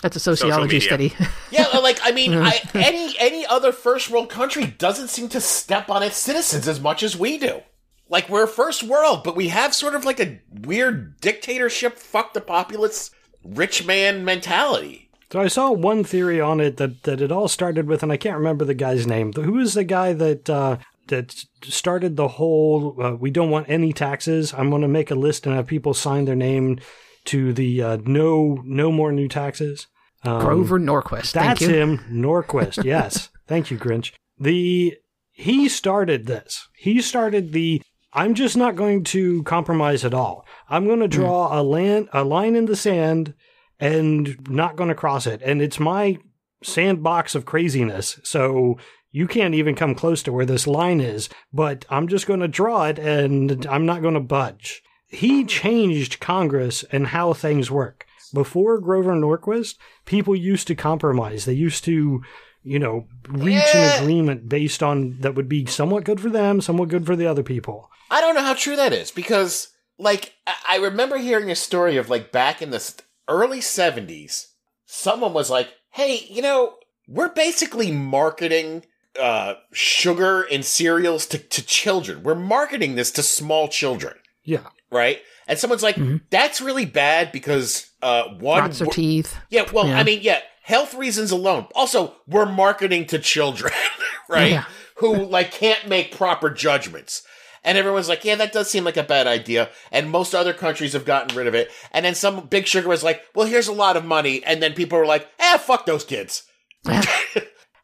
That's a sociology study. Yeah, like I mean, I, any any other first world country doesn't seem to step on its citizens as much as we do. Like we're first world, but we have sort of like a weird dictatorship, fuck the populace, rich man mentality. So I saw one theory on it that, that it all started with, and I can't remember the guy's name. Who was the guy that uh, that started the whole uh, "we don't want any taxes"? I'm going to make a list and have people sign their name to the uh, no no more new taxes. Um, Grover Norquist. Thank That's him, Norquist. Yes, thank you, Grinch. The he started this. He started the. I'm just not going to compromise at all. I'm going to draw a land a line in the sand and not going to cross it. And it's my sandbox of craziness. So you can't even come close to where this line is. But I'm just going to draw it, and I'm not going to budge. He changed Congress and how things work. Before Grover Norquist, people used to compromise. They used to, you know, reach Yeah. an agreement based on that would be somewhat good for them, somewhat good for the other people. I don't know how true that is because, like, I remember hearing a story of like back in the early '70s, someone was like, "Hey, you know, we're basically marketing." Uh, sugar and cereals to, to children. We're marketing this to small children. Yeah. Right? And someone's like, Mhm. "That's really bad because uh, one, we're- teeth. yeah, well, Yeah. I mean, yeah, health reasons alone. Also, we're marketing to children, right? Yeah. Who like can't make proper judgments." And everyone's like, "Yeah, that does seem like a bad idea." And most other countries have gotten rid of it. And then some big sugar was like, "Well, here's a lot of money." And then people were like, "Eh, fuck those kids."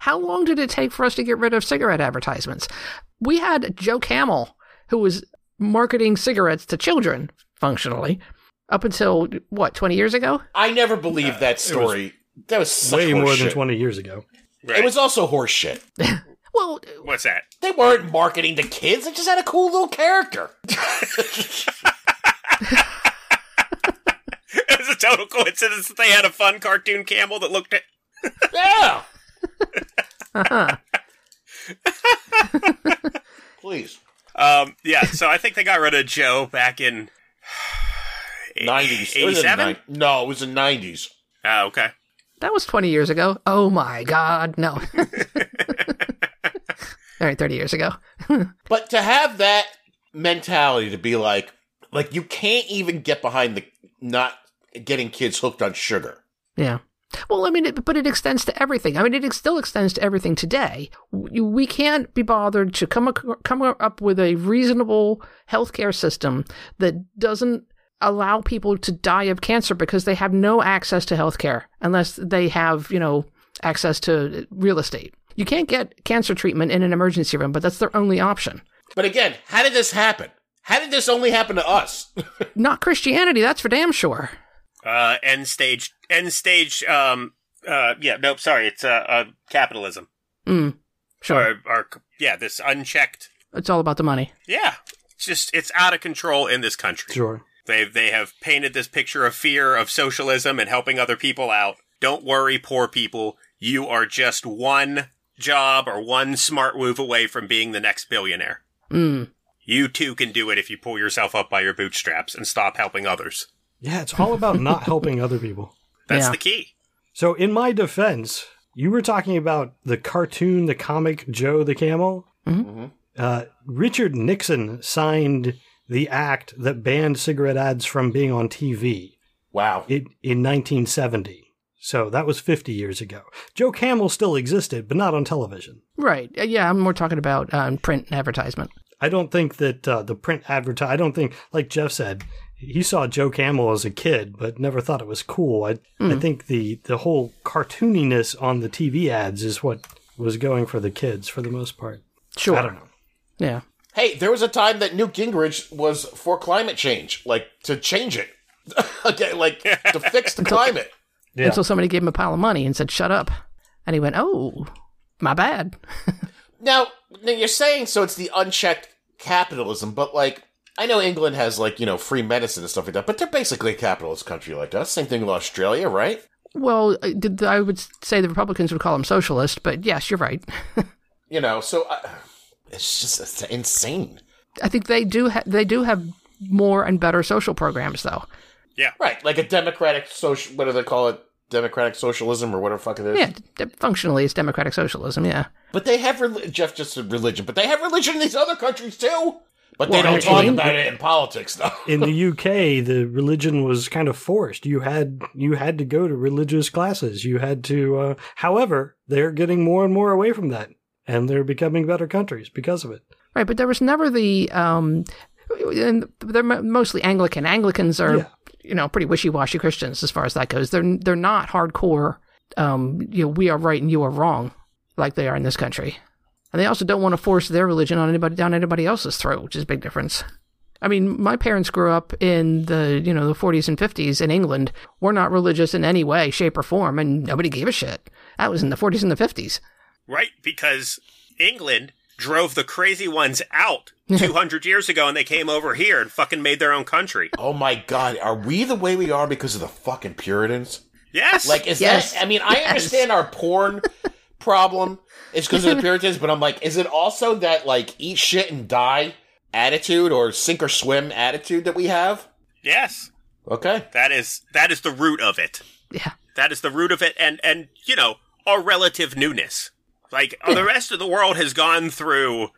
How long did it take for us to get rid of cigarette advertisements? We had Joe Camel, who was marketing cigarettes to children functionally up until what, 20 years ago? I never believed that story. that was such Way more horse than 20 years ago. right. It was also horse shit. Well, What's that? They weren't marketing to kids. They just had a cool little character. It was a total coincidence that they had a fun cartoon camel that looked at. Yeah. uh-huh. Please. Um, yeah, so I think they got rid of Joe back in 90s. It was in the 87? ni- no, it was the 90s. Oh, okay. that was 20 years ago. Oh my God, no. All right, 30 years ago. But to have that mentality to be like, like you can't even get behind the not getting kids hooked on sugar. Yeah. Well, I mean, it, but it extends to everything. I mean, it ex- still extends to everything today. We, we can't be bothered to come ac- come up with a reasonable healthcare system that doesn't allow people to die of cancer because they have no access to healthcare unless they have, you know, access to real estate. You can't get cancer treatment in an emergency room, but that's their only option. But again, how did this happen? How did this only happen to us? Not Christianity, that's for damn sure. Uh, end stage, end stage. Um, uh, yeah, nope. Sorry, it's uh, uh capitalism. Mm, sure. Or, or yeah, this unchecked. It's all about the money. Yeah, it's just it's out of control in this country. Sure. They they have painted this picture of fear of socialism and helping other people out. Don't worry, poor people. You are just one job or one smart move away from being the next billionaire. Mm. You too can do it if you pull yourself up by your bootstraps and stop helping others. Yeah, it's all about not helping other people. That's Yeah. the key. So, in my defense, you were talking about the cartoon, the comic Joe the Camel. Mhm. Uh, Richard Nixon signed the act that banned cigarette ads from being on TV. Wow. in, in 1970. So that was 50 years ago. Joe Camel still existed, but not on television. Right. Uh, Yeah, I'm more talking about um, print advertisement. I don't think that uh, the print advertise. I don't think, like Jeff said, he saw Joe Camel as a kid, but never thought it was cool. I, I hmm. think the the whole cartooniness on the TV ads is what was going for the kids for the most part. Sure. I don't know. Yeah. Hey, there was a time that Newt Gingrich was for climate change, like to change it, okay, like to fix the climate. Yeah. Until somebody gave him a pile of money and said, shut up. And he went, oh, my bad. Now, now you're saying so it's the unchecked capitalism, but like I know England has like you know free medicine and stuff like that, but they're basically a capitalist country like us. Same thing with Australia, right? Well, I would say the Republicans would call him socialist, but yes, you're right. You know, so uh, it's just it's insane, I think they do ha- they do have more and better social programs, though. Yeah, right? Like a democratic social, what do they call it? Democratic socialism or whatever the fuck it is. Yeah, d- functionally, it's democratic socialism. Yeah. But they have reli- Jeff just said religion, but they have religion in these other countries too. But they don't talk about it in politics, though. In the UK, the religion was kind of forced. You had you had to go to religious classes. You had to. Uh, however, they're getting more and more away from that, and they're becoming better countries because of it. Right, but there was never the um, and they're mostly Anglican. Anglicans are Yeah. you know pretty wishy washy Christians as far as that goes. They're they're not hardcore. Um, you know, we are right and you are wrong, like they are in this country. And they also don't want to force their religion on anybody down anybody else's throat, which is a big difference. I mean, my parents grew up in the you know the 40s and 50s in England. We're not religious in any way, shape, or form, and nobody gave a shit. That was in the 40s and the 50s. Right, because England drove the crazy ones out 200 years ago and they came over here and fucking made their own country. Oh my god, are we the way we are because of the fucking Puritans? Yes. Like, is Yes. that? I mean, I understand our porn problem is because of the Puritans, but I'm like, is it also that like eat shit and die attitude or sink or swim attitude that we have? yes. Okay, That is that is the root of it. Yeah. That is the root of it and and you know, our relative newness. Like the rest of the world has gone through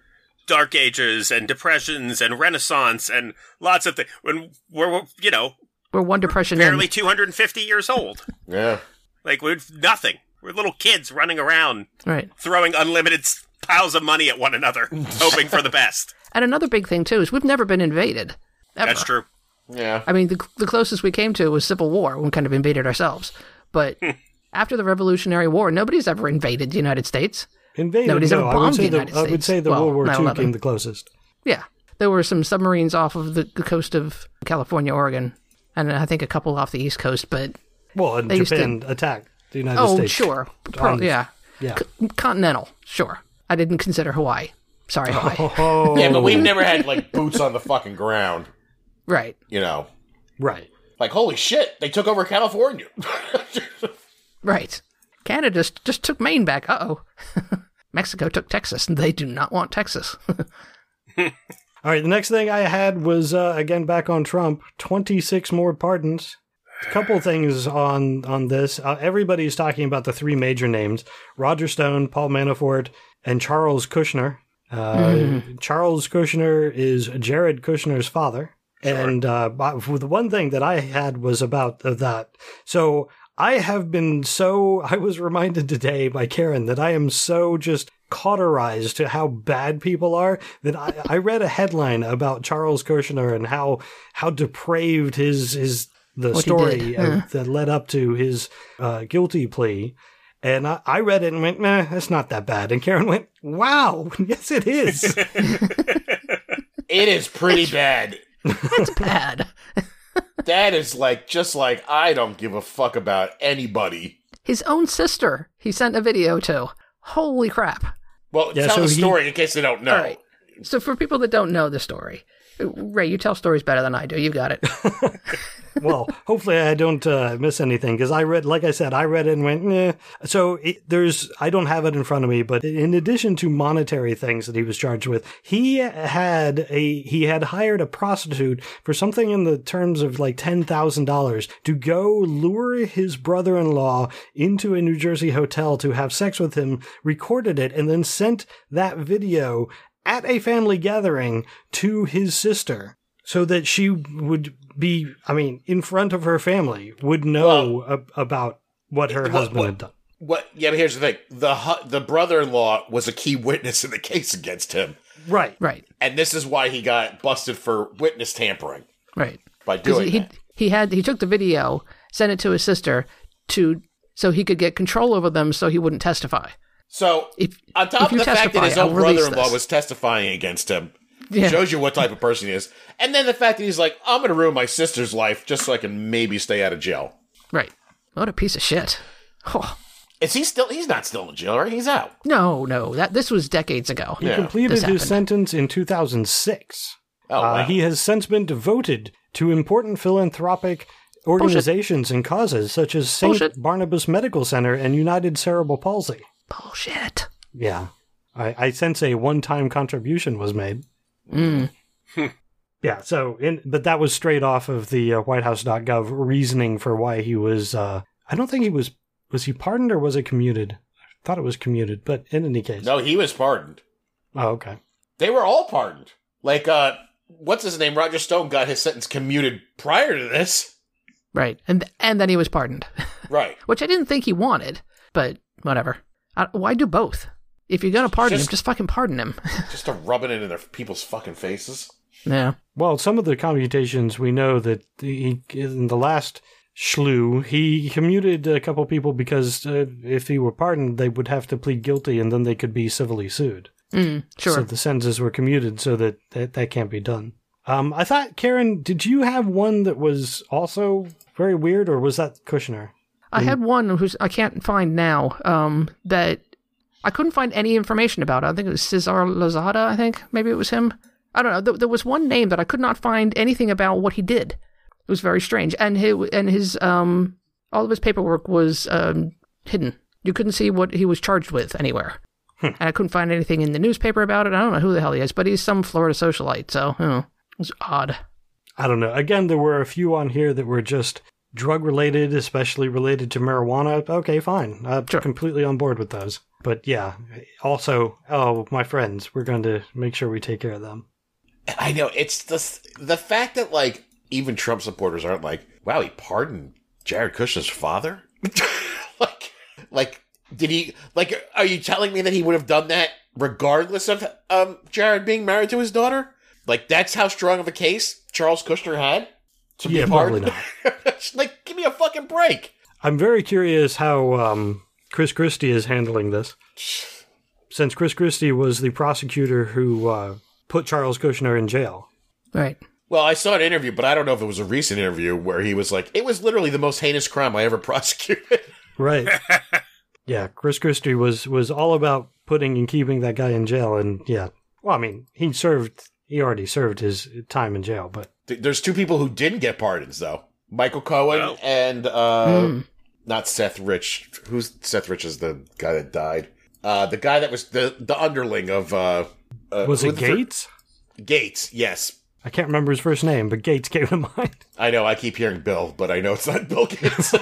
dark ages and depressions and renaissance and lots of things when we're you know, We're one depression in. barely 250 years old. yeah. Like we're nothing. We're little kids running around Right. throwing unlimited piles of money at one another, hoping for the best. And another big thing too is we've never been invaded. Ever. That's true. Yeah. I mean, the the closest we came to was Civil War. We kind of invaded ourselves. But hmm. after the Revolutionary War, nobody's ever invaded the United States. Invaded. Nobody's ever no, I bombed would say the the, United I would say the Well, World War II 9/11. came the closest. Yeah, there were some submarines off of the, the coast of California, Oregon, and I think a couple off the East Coast. But Well, and They used to- Japan attacked the United oh, States. sure, Pro- On- yeah, Yeah. C- continental, sure. I didn't consider Hawaii. Sorry, Hawaii. Oh, Yeah, but we've never had like boots on the fucking ground. right. You know, right. like holy shit, they took over California. Right. Canada just, just took Maine back. Uh oh. Mexico took Texas, and they do not want Texas. All right, the next thing I had was uh, again back on Trump. Twenty six more pardons. A couple things on on this. Uh, everybody's talking about the three major names: Roger Stone, Paul Manafort, and Charles Kushner. Uh, Charles Kushner is Jared Kushner's father, and uh, the one thing that I had was about that. So I have been so. I was reminded today by Karen that I am so just cauterized to how bad people are that I, I read a headline about Charles Kushner and how how depraved his his the What story did, of- that led up to his uh, guilty plea. And I, I read it and went, nah, that's not that bad. And Karen went, wow, yes, it is. it is pretty bad. It's bad. That is like just like I don't give a fuck about anybody. His own sister, he sent a video to. Holy crap. Well, Yeah, tell so the he- story in case they don't know. All right. So, for people that don't know the story, Ray, you tell stories better than I do. You got it. well, hopefully I don't uh, miss anything because I read, like I said, I read it and went, nah. So it, there's, I don't have it in front of me, but in addition to monetary things that he was charged with, he had a, he had hired a prostitute for something in the terms of like $10,000 to go lure his brother-in-law into a New Jersey hotel to have sex with him, recorded it, and then sent that video at a family gathering to his sister. so that she would be, I mean, in front of her family, would know ab- about what her What- husband what- had done. What? Yeah, but here's the thing: the hu- the brother-in-law was a key witness in the case against him, Right. Right. and this is why he got busted for witness tampering Right. By doing he, that. he had he took the video, sent it to his sister to so he could get control over them so he wouldn't testify. So, If on top if of the fact that his own brother-in-law was testifying against him, yeah. shows you what type of person he is, and then the fact that he's like, "I'm going to ruin my sister's life just so I can maybe stay out of jail." Right. What a piece of shit. Oh, Is he still? He's not still in jail, right? He's out. no, no. That this was decades ago. He Yeah. completed his happened. sentence in 2006. Oh, Uh, he has since been devoted to important philanthropic organizations and causes such as St. Bullshit. Barnabas Medical Center and United Cerebral Palsy. Bullshit. Yeah. I, I sense a one time contribution was made. Mm. Yeah, so, in, but that was straight off of the uh, WhiteHouse.gov reasoning for why he was, uh, I don't think he was, was he pardoned or was it commuted? I thought it was commuted, but in any case. no, he was pardoned. Oh, okay. They were all pardoned. Like, uh, what's his name? Roger Stone got his sentence commuted prior to this. Right. And and then he was pardoned, Right. which I didn't think he wanted, but whatever. I, why do both? If you're gonna pardon Just- him, just fucking pardon him. Just to rubbing it in their people's fucking faces. yeah. Well, some of the commutations we know that he, in the last slew he commuted a couple people because uh, if he were pardoned, they would have to plead guilty and then they could be civilly sued. Mm, sure. So the sentences were commuted so that that, that can't be done. Um, I thought, Karen, did you have one that was also very weird, or was that Kushner? I had one who's I can't find now. Um, that I couldn't find any information about. I think it was Cesar Lozada. I think maybe it was him. I don't know. There, there was one name that I could not find anything about what he did. It was very strange, and his and his um all of his paperwork was um hidden. You couldn't see what he was charged with anywhere. And I couldn't find anything in the newspaper about it. I don't know who the hell he is, but he's some Florida socialite, so you know, it was odd. I don't know. Again, there were a few on here that were just drug related, especially related to marijuana. Okay, fine. I'm Sure. completely on board with those. But yeah, also, oh, my friends, we're going to make sure we take care of them. I know. It's the, the fact that, like, even Trump supporters aren't like, wow, he pardoned Jared Kushner's father? like, like, did he, like, are you telling me that he would have done that regardless of um, Jared being married to his daughter? Like, that's how strong of a case Charles Kushner had? To Yeah, be probably not. Like, give me a fucking break. I'm very curious how um, Chris Christie is handling this. Since Chris Christie was the prosecutor who uh, put Charles Kushner in jail. Right. Well, I saw an interview, but I don't know if it was a recent interview where he was like, it was literally the most heinous crime I ever prosecuted. Right. yeah, Chris Christie was was all about putting and keeping that guy in jail, and yeah. Well, I mean, he served. He already served his time in jail, but Th- There's two people who didn't get pardons, though Michael Cohen Oh. and uh, Hmm. not Seth Rich. Who's Seth Rich is the guy that died. Uh, the guy that was the the underling of uh, uh was it the fir- Gates? Gates, yes. I can't remember his first name, but Gates came to mind. I know. I keep hearing Bill, but I know it's not Bill Gates.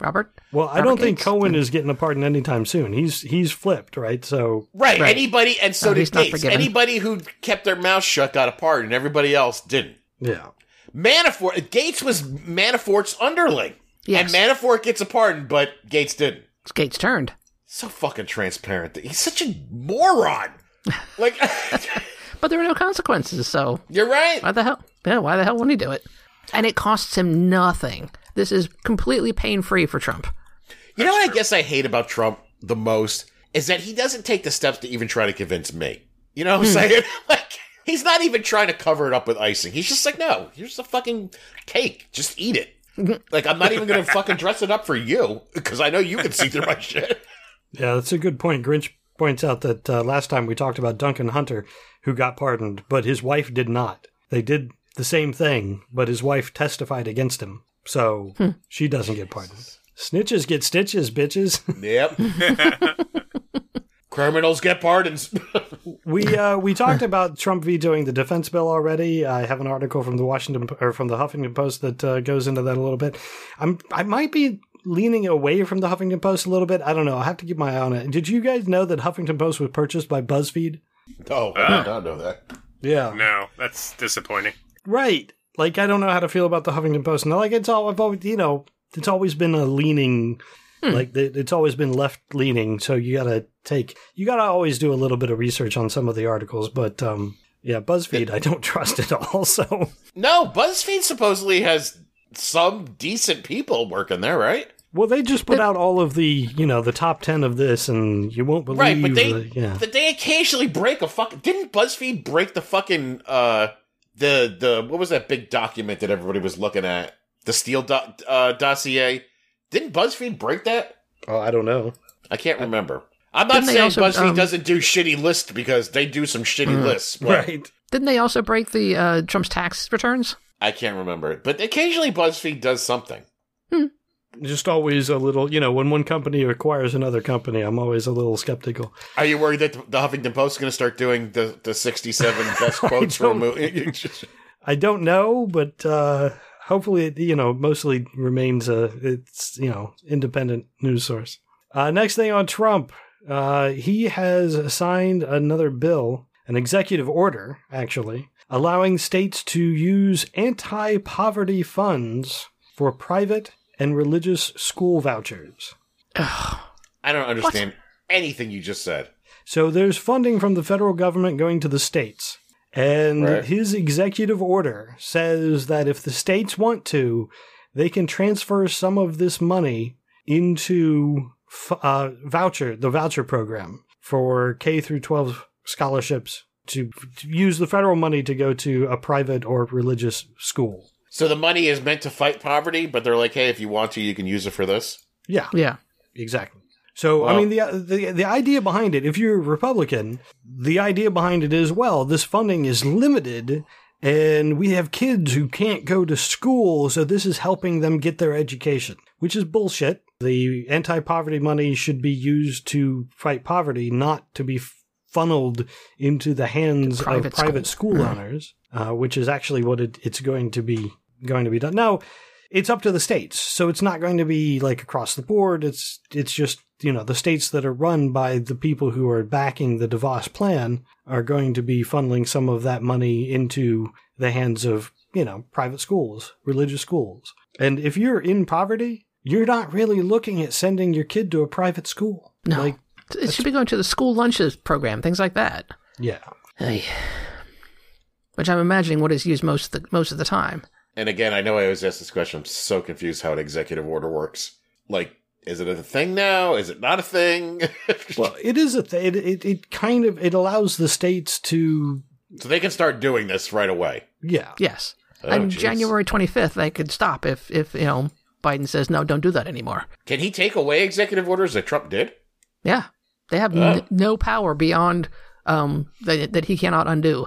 Robert. Well, I don't think Cohen is getting a pardon anytime soon. He's he's flipped, right? So right. Right. Anybody, and so Oh, did Gates. Anybody who kept their mouth shut got a pardon. Everybody else didn't. yeah, Manafort. Gates was Manafort's underling, Yes. and Manafort gets a pardon, but Gates didn't. It's Gates turned. So fucking transparent. He's such a moron. Like, But there are no consequences, so you're right. why the hell? Yeah, why the hell wouldn't he do it? And it costs him nothing. This is completely pain free for Trump. You know what I guess I hate about Trump the most is that he doesn't take the steps to even try to convince me. You know what I'm saying? Like, he's not even trying to cover it up with icing. He's just like, no, here's a fucking cake. Just eat it. like, I'm not even going to fucking dress it up for you because I know you can see through my shit. yeah, that's a good point. Grinch points out that uh, last time we talked about Duncan Hunter, who got pardoned, but his wife did not. They did the same thing, but his wife testified against him, so she doesn't get pardoned. Snitches get stitches, bitches. Yep. Criminals get pardons. We uh, we talked about Trump vetoing the defense bill already. I have an article from the Washington or from the Huffington Post that uh, goes into that a little bit. I'm I might be leaning away from the Huffington Post a little bit. I don't know. I have to keep my eye on it. Did you guys know that Huffington Post was purchased by BuzzFeed? oh, I did not know that. Yeah. No, that's disappointing. Right. Like I don't know how to feel about the Huffington Post. And like it's all I've always you know it's always been a leaning like the, it's always been left leaning. So you gotta take you gotta always do a little bit of research on some of the articles. But um yeah, BuzzFeed I don't trust at all. So No, BuzzFeed supposedly has some decent people working there, right? well they just put out all of the you know the top ten of this, and you won't believe Right, but they the- yeah. but they occasionally break a fucking. Didn't BuzzFeed break the fucking uh the the what was that big document that everybody was looking at the Steele do, uh, dossier? Didn't BuzzFeed break that? oh, I don't know. I can't remember. I'm not Didn't they saying also, BuzzFeed um, doesn't do shitty lists because they do some shitty lists. But Right. Didn't they also break the uh, Trump's tax returns? I can't remember. But occasionally BuzzFeed does something. Just always a little, you know, when one company acquires another company, I'm always a little skeptical. Are you worried that the Huffington Post is going to start doing the, the 67 best quotes for a movie? I don't know, but uh, hopefully, it, you know, mostly remains a it's you know independent news source. Uh, next thing on Trump, uh, he has signed another bill, an executive order, actually, allowing states to use anti-poverty funds for private and religious school vouchers. I don't understand anything you just said. So there's funding from the federal government going to the states. And Right. his executive order says that if the states want to, they can transfer some of this money into f- uh, voucher, the voucher program for K through 12 scholarships to, to use the federal money to go to a private or religious school. So the money is meant to fight poverty, but they're like, hey, if you want to, you can use it for this. Yeah. Yeah. Exactly. So I mean the, the the idea behind it, if you're a Republican, the idea behind it is well, this funding is limited and we have kids who can't go to school, so this is helping them get their education, which is bullshit. The anti-poverty money should be used to fight poverty, not to be funneled into the hands Private of private school. school owners, uh, which is actually what it, it's going to be going to be done. Now, it's up to the states, so it's not going to be like across the board. It's it's just you know the states that are run by the people who are backing the DeVos plan are going to be funneling some of that money into the hands of you know private schools, religious schools. And if you're in poverty, you're not really looking at sending your kid to a private school. No. Like, It should be going to the school lunches program, things like that. yeah. Ay. Which I'm imagining what is used most of the, most of the time. And again, I know I always ask this question. I'm so confused how an executive order works. Like, is it a thing now? Is it not a thing? Well, it is a th- it, it it kind of it allows the states to so they can start doing this right away. yeah Yes. Oh, and jeez. January 25th, they could stop if, if, you know, Biden says, no, don't do that anymore. Can he take away executive orders that Trump did? Yeah. They have Oh. n- no power beyond um, that, that he cannot undo.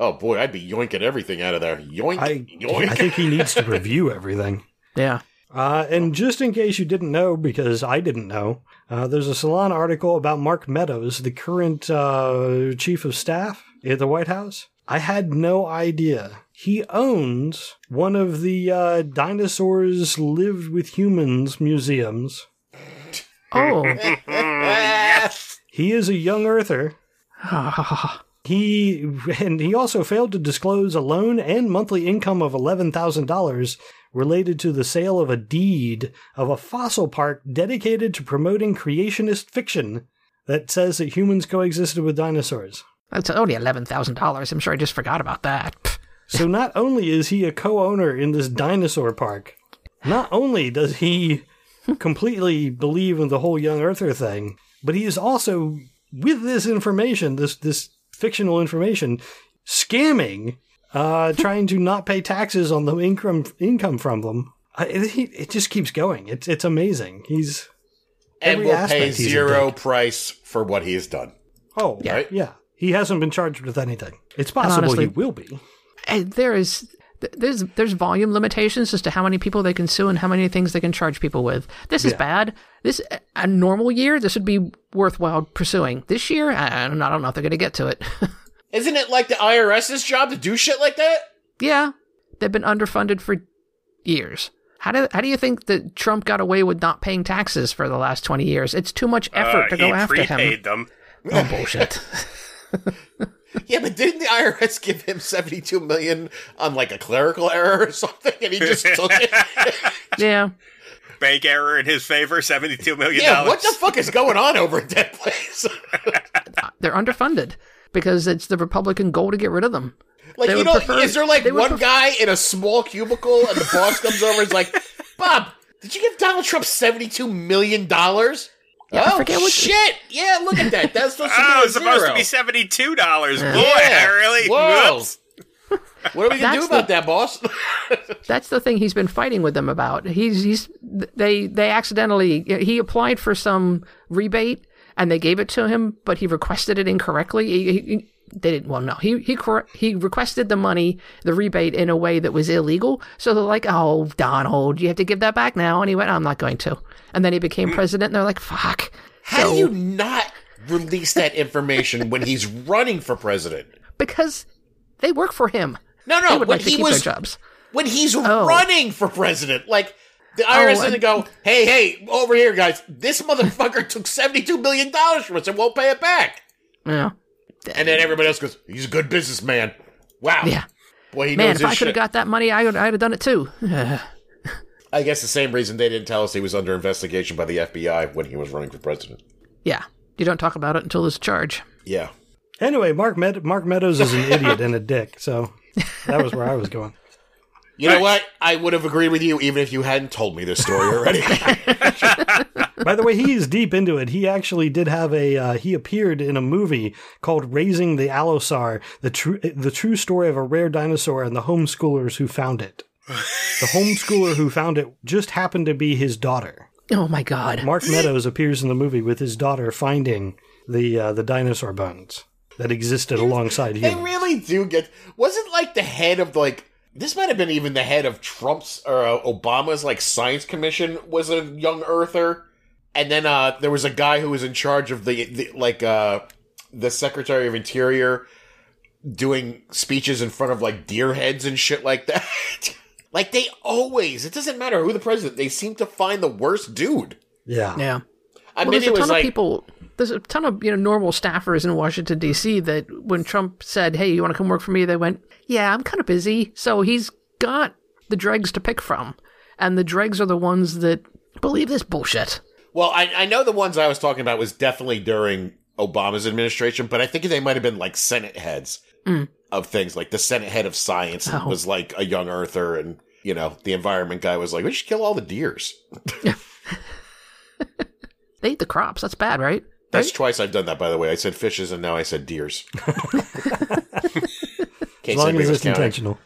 Oh boy, I'd be yoinking everything out of there. Yoink, I yoink. I think he needs to review everything. Yeah. Uh, and just in case you didn't know, because I didn't know, uh, there's a Salon article about Mark Meadows, the current uh, chief of staff at the White House. I had no idea. He owns one of the uh, dinosaurs lived with humans museums. Oh. yes. He is a young earther. He and he also failed to disclose a loan and monthly income of eleven thousand dollars related to the sale of a deed of a fossil park dedicated to promoting creationist fiction that says that humans coexisted with dinosaurs. That's only $11,000. I'm sure I just forgot about that. So not only is he a co-owner in this dinosaur park, not only does he completely believe in the whole young earther thing, but he is also with this information, this this fictional information, scamming, uh, trying to not pay taxes on the income income from them. Uh, it, it just keeps going. It's it's amazing. He's and will pay zero price for what he has done. oh Yeah. Right? yeah. He hasn't been charged with anything. It's possible honestly- he will be. And there is th- there's there's volume limitations as to how many people they can sue and how many things they can charge people with. This is Yeah. bad. This a normal year, this would be worthwhile pursuing. This year, I, I don't know. I don't know if they're going to get to it. Isn't it like the IRS's job to do shit like that? yeah, they've been underfunded for years. How do how do you think that Trump got away with not paying taxes for the last twenty years? It's too much effort Uh, to go he after prepaid him. them. Oh bullshit! Yeah, but didn't the IRS give him seventy-two million on like a clerical error or something, and he just took it? Yeah. Bank error in his favor, $72 million. yeah, what the fuck is going on over at that place? They're underfunded because it's the Republican goal to get rid of them. like, They you know, prefer- is there like one pref- guy in a small cubicle, and the boss comes over and is like, "Bob, did you give Donald Trump seventy-two million dollars?" Yeah, I oh forget what- shit! Yeah, look at that. That's supposed to be Oh, a it's supposed to be $72. Boy, Yeah. really? Whoa. Whoops. What are we gonna do about the- that, boss? That's the thing he's been fighting with them about. He's he's they they accidentally he applied for some rebate and they gave it to him, but he requested it incorrectly. He, he, they didn't. Well, no, he he he requested the money, the rebate, in a way that was illegal. So they're like, "Oh, Donald, you have to give that back now." And he went, "I'm not going to." And then he became mm. president. And they're like, "Fuck." How So- do you not release that information when he's running for president? Because they work for him. No, no. When like he was jobs. when he's Oh. running for president, like the IRS Oh, doesn't go, "Hey, hey, over here, guys! This motherfucker took seventy-two million dollars from us and won't pay it back." Yeah, And then everybody else goes, "He's a good businessman." Wow. yeah. Boy, he Man, knows if I could have got that money, I would I'd have done it too. I guess the same reason they didn't tell us he was under investigation by the FBI when he was running for president. yeah, you don't talk about it until there's a charge. Yeah. Anyway, Mark Med- Mark Meadows is an idiot and a dick. So that was where I was going. You know what? I would have agreed with you even if you hadn't told me this story already. By the way, he's deep into it. He actually did have a. Uh, he appeared in a movie called "Raising the Allosaur," the true the true story of a rare dinosaur and the homeschoolers who found it. The homeschooler who found it just happened to be his daughter. Oh my god. Mark Meadows appears in the movie with his daughter finding the uh, the dinosaur bones that existed alongside him. they really do get. Wasn't like the head of like. This might have been even the head of Trump's or uh, Obama's like science commission was a young earther, and then uh there was a guy who was in charge of the, the like uh the Secretary of Interior doing speeches in front of like deer heads and shit like that. like they always, it doesn't matter who the president, they seem to find the worst dude. Yeah. Yeah. I Well, mean, there's it a was ton like of people. There's a ton of you know normal staffers in Washington D.C. that when Trump said, "Hey, you want to come work for me?" they went, "Yeah, I'm kind of busy." So he's got the dregs to pick from, and the dregs are the ones that believe this bullshit. Well, I, I know the ones I was talking about was definitely during Obama's administration, but I think they might have been like Senate heads of things. Like the Senate head of science Oh. was like a young earther, and you know the environment guy was like, "We should kill all the deers." They eat the crops. That's bad, right? That's Right? twice I've done that, by the way. I said fishes, and now I said deers. As long as it's intentional.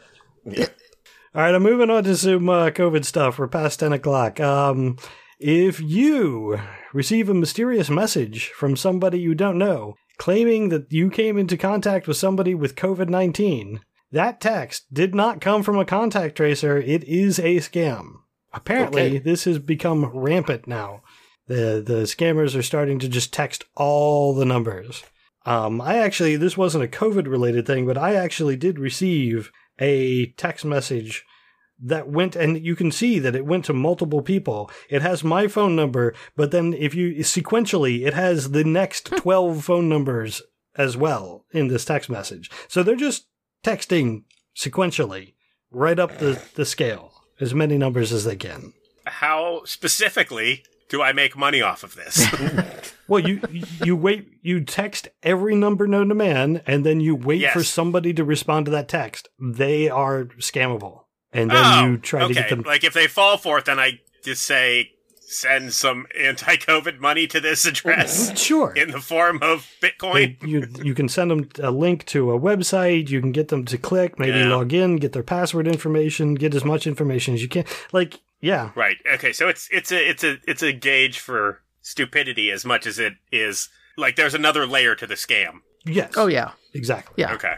All right, I'm moving on to some uh, COVID stuff. We're past 10 o'clock. Um, if you receive a mysterious message from somebody you don't know claiming that you came into contact with somebody with COVID 19, that text did not come from a contact tracer. It is a scam. Apparently, Okay. this has become rampant now. The, the scammers are starting to just text all the numbers. Um, I actually, this wasn't a COVID related thing, but I actually did receive a text message that went, and you can see that it went to multiple people. It has my phone number, but then if you sequentially, it has the next hmm. 12 phone numbers as well in this text message. So they're just texting sequentially right up the, the scale, as many numbers as they can. How specifically do I make money off of this? Well, you you wait, you text every number known to man, and then you wait Yes. for somebody to respond to that text. They are scammable, and then oh, you try okay. to get them. Like if they fall for it, then I just say send some anti-COVID money to this address Sure, in the form of Bitcoin. They- you you can send them a link to a website. You can get them to click, maybe Yeah. log in, get their password information, get as much information as you can. Like, yeah, Right. Okay. So it's it's a it's a it's a gauge for stupidity as much as it is like there's another layer to the scam. yes, Oh yeah. exactly. Yeah. Okay.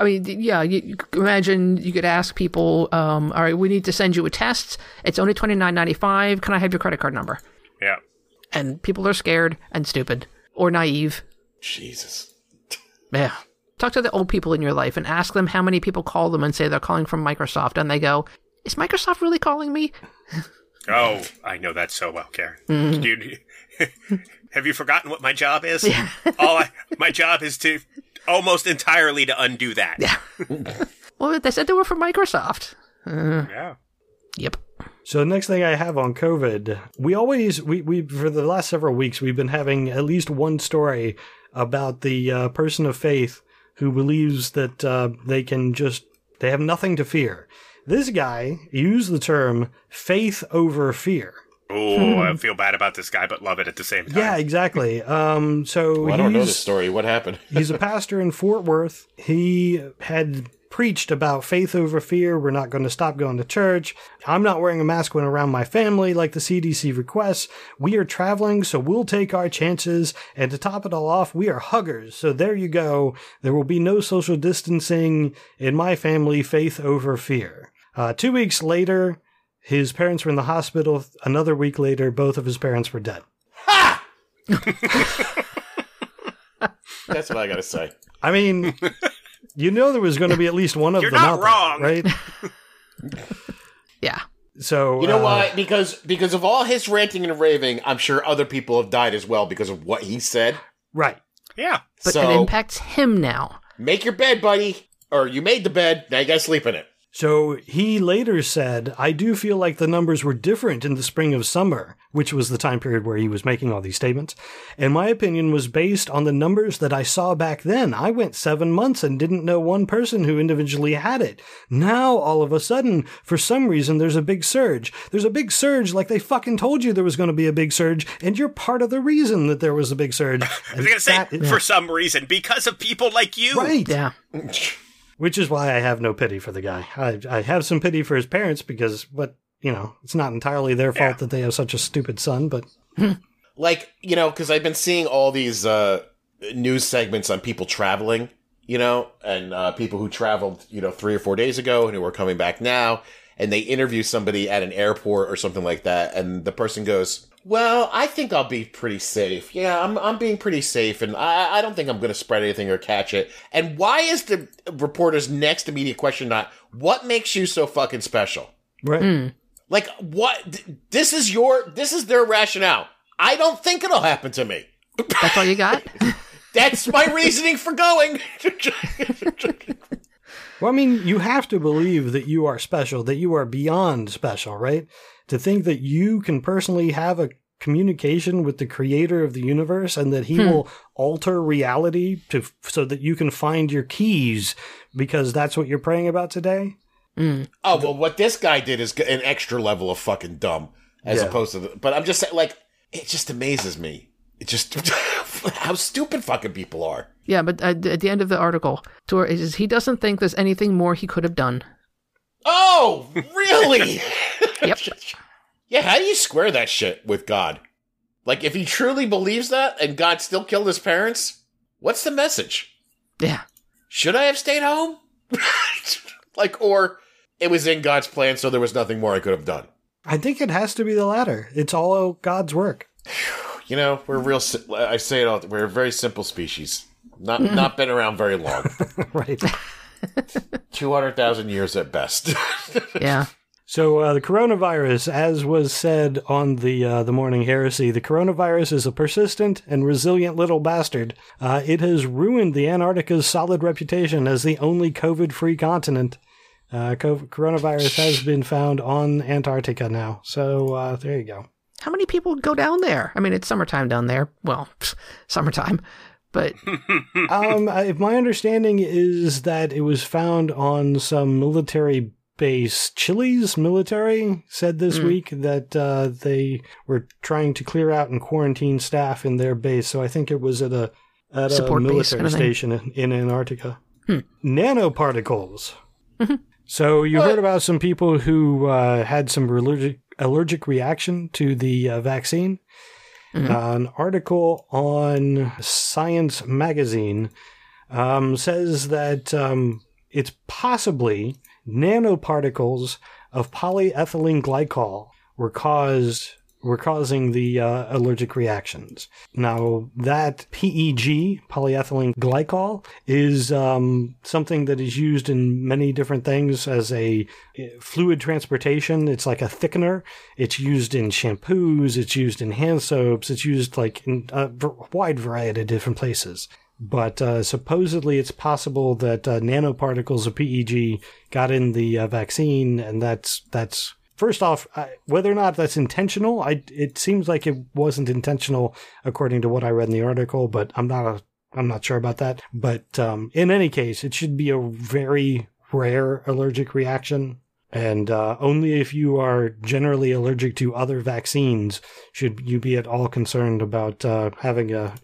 I mean, yeah. You, you imagine you could ask people, um, "All right, we need to send you a test. It's only twenty nine ninety five. Can I have your credit card number?" Yeah. And people are scared and stupid or naive. Jesus. Yeah. Talk to the old people in your life and ask them how many people call them and say they're calling from Microsoft, and they go, "Is Microsoft really calling me?" Oh, I know that so well, Karen. Mm-hmm. Dude, have you forgotten what my job is? All I, my job is to almost entirely to undo that. Yeah. well, they said they were from Microsoft. Yeah. Yep. So the next thing I have on COVID, we always we we for the last several weeks we've been having at least one story about the uh, person of faith who believes that uh, they can just they have nothing to fear. This guy used the term faith over fear. Oh, I feel bad about this guy, but love it at the same time. Yeah, exactly. Um, so Well, I don't know he's- this story. What happened? He's a pastor in Fort Worth. He had preached about faith over fear. We're not going to stop going to church. I'm not wearing a mask when around my family like the CDC requests. We are traveling, so we'll take our chances. And to top it all off, we are huggers. So there you go. There will be no social distancing in my family, faith over fear. Uh, two weeks later, his parents were in the hospital. Another week later, both of his parents were dead. Ha! That's what I gotta say. I mean, you know there was going to be at least one of You're them not out there, wrong. right? Yeah. So You know uh, why? Because because of all his ranting and raving, I'm sure other people have died as well because of what he said. Right. Yeah. But so it impacts him now. make your bed, buddy, or you made the bed. Now you gotta sleep in it. So he later said, I do feel like the numbers were different in the spring of summer, which was the time period where he was making all these statements. And my opinion was based on the numbers that I saw back then. I went seven months and didn't know one person who individually had it. Now, all of a sudden, for some reason, there's a big surge. There's a big surge like they fucking told you there was going to be a big surge, and you're part of the reason that there was a big surge. I was gonna say for some reason because of people like you. right. Yeah. Which is why I have no pity for the guy. I, I have some pity for his parents because, what, you know, it's not entirely their fault Yeah. that they have such a stupid son, but Like you know, because I've been seeing all these uh, news segments on people traveling. You know, and uh, people who traveled, you know, three or four days ago and who are coming back now, and they interview somebody at an airport or something like that, and the person goes, "Well, I think I'll be pretty safe. Yeah, I'm I'm being pretty safe, and I I don't think I'm going to spread anything or catch it." And why is the reporter's next immediate question not what makes you so fucking special? right. Hmm. Like what? th- This is your this is their rationale. I don't think it'll happen to me. That's all you got? That's my reasoning for going. Well, I mean, you have to believe that you are special, that you are beyond special, right? To think that you can personally have a communication with the creator of the universe and that he hmm. will alter reality to so that you can find your keys because that's what you're praying about today. Hmm. oh well, what this guy did is an extra level of fucking dumb, as Yeah. opposed to. The, but I'm just saying, like, it just amazes me. It just how stupid fucking people are. Yeah, but at, at the end of the article, Tor is he doesn't think there's anything more he could have done. Oh, really? Yep. yeah. How do you square that shit with God? Like, if he truly believes that, and God still killed his parents, what's the message? Yeah. should I have stayed home? like, or it was in God's plan, so there was nothing more I could have done. I think it has to be the latter. It's all God's work. You know, we're real. I say it all. We're a very simple species. Not not been around very long. right. Two hundred thousand years at best. Yeah. So uh, the coronavirus, as was said on the uh, the morning heresy, the coronavirus is a persistent and resilient little bastard. Uh, it has ruined the Antarctica's solid reputation as the only COVID-free continent. Uh, co- coronavirus has been found on Antarctica now, so uh, there you go. How many people go down there? I mean, it's summertime down there. Well, summertime. But um, I, my understanding is that it was found on some military base. Chile's military said this week that uh, they were trying to clear out and quarantine staff in their base. So I think it was at a at Support a military kind of station in, in Antarctica. Nanoparticles. So you What? heard about some people who uh, had some allergic allergic reaction to the uh, vaccine. Uh, an article on Science Magazine um, says that um, it's possibly nanoparticles of polyethylene glycol were caused were causing the uh, allergic reactions. Now that PEG, polyethylene glycol, is um, something that is used in many different things as a uh, fluid transportation. It's like a thickener. It's used in shampoos. It's used in hand soaps. It's used like in a wide variety of different places. but uh, supposedly it's possible that uh, nanoparticles of PEG got in the uh, vaccine, and that's that's first off I, whether or not that's intentional. I it seems like it wasn't intentional according to what I read in the article, but I'm not a I'm not sure about that. But um, in any case, it should be a very rare allergic reaction. And uh, only if you are generally allergic to other vaccines should you be at all concerned about uh, having a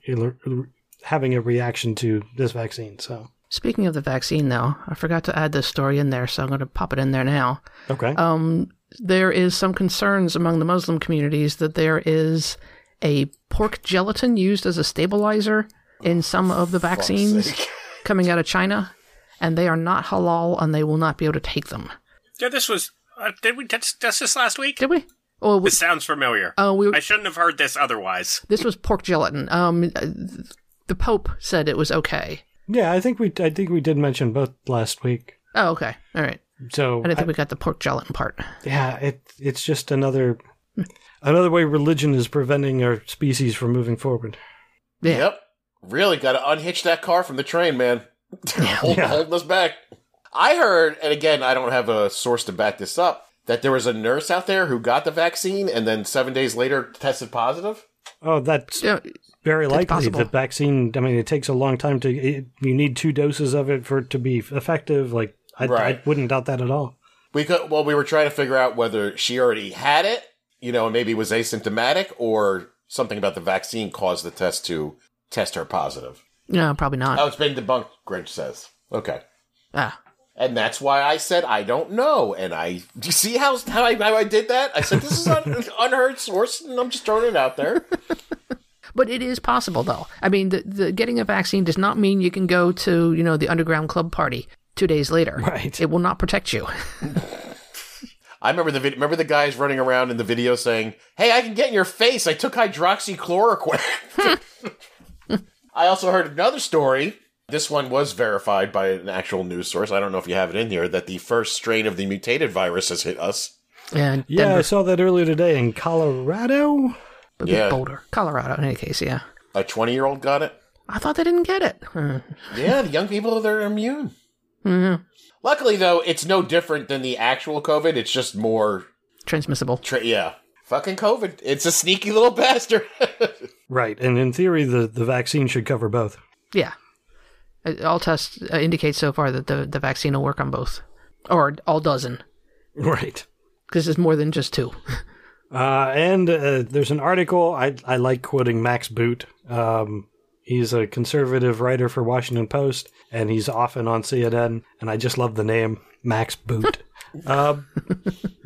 having a reaction to this vaccine. So, speaking of the vaccine, though, I forgot to add this story in there, so I'm going to pop it in there now. Okay. Um, there is some concerns among the Muslim communities that there is a pork gelatin used as a stabilizer in some of the vaccines coming out of China, and they are not halal, and they will not be able to take them. Yeah, this was. Uh, did we discuss this last week? Did we? Oh, this sounds familiar. Oh, we, I shouldn't have heard this otherwise. This was pork gelatin. Um, the Pope said it was okay. Yeah, I think we I think we did mention both last week. Oh, okay, all right. So I don't think I, we got the pork gelatin part. Yeah, it it's just another another way religion is preventing our species from moving forward. Yeah. Yep. Really got to unhitch that car from the train, man. Hold, yeah. Holding us back. I heard, and again, I don't have a source to back this up, that there was a nurse out there who got the vaccine and then seven days later tested positive. Oh, that's yeah, very likely. The vaccine, I mean, it takes a long time to, it, you need two doses of it for it to be effective. Like, I, right. I wouldn't doubt that at all. We could, well, we were trying to figure out whether she already had it, you know, maybe was asymptomatic or something about the vaccine caused the test to test her positive. No, probably not. Oh, it's been debunked, Grinch says. Okay. Ah. And that's why I said I don't know. And I, do you see how, how, I, how I did that? I said, this is an unheard source, and I'm just throwing it out there. But it is possible, though. I mean, the, the getting a vaccine does not mean you can go to, you know, the underground club party two days later. Right. It will not protect you. I remember the vid- remember the guys running around in the video saying, "Hey, I can get in your face. I took hydroxychloroquine." I also heard another story. This one was verified by an actual news source. I don't know if you have it in here that the first strain of the mutated virus has hit us. And yeah, I saw that earlier today in Colorado. yeah. Boulder, Colorado. In any case, yeah. A twenty-year-old got it. I thought they didn't get it. yeah, the young people they're immune. Mm-hmm. Luckily, though, it's no different than the actual COVID. It's just more transmissible. Tra- yeah, fucking COVID. It's a sneaky little bastard. right, and in theory, the the vaccine should cover both. Yeah, all tests uh, indicate so far that the the vaccine will work on both, or all dozen. Right, because it's more than just two. Uh, and uh, there's an article I I like quoting Max Boot. Um, he's a conservative writer for Washington Post, and he's often on CNN. And I just love the name Max Boot. uh,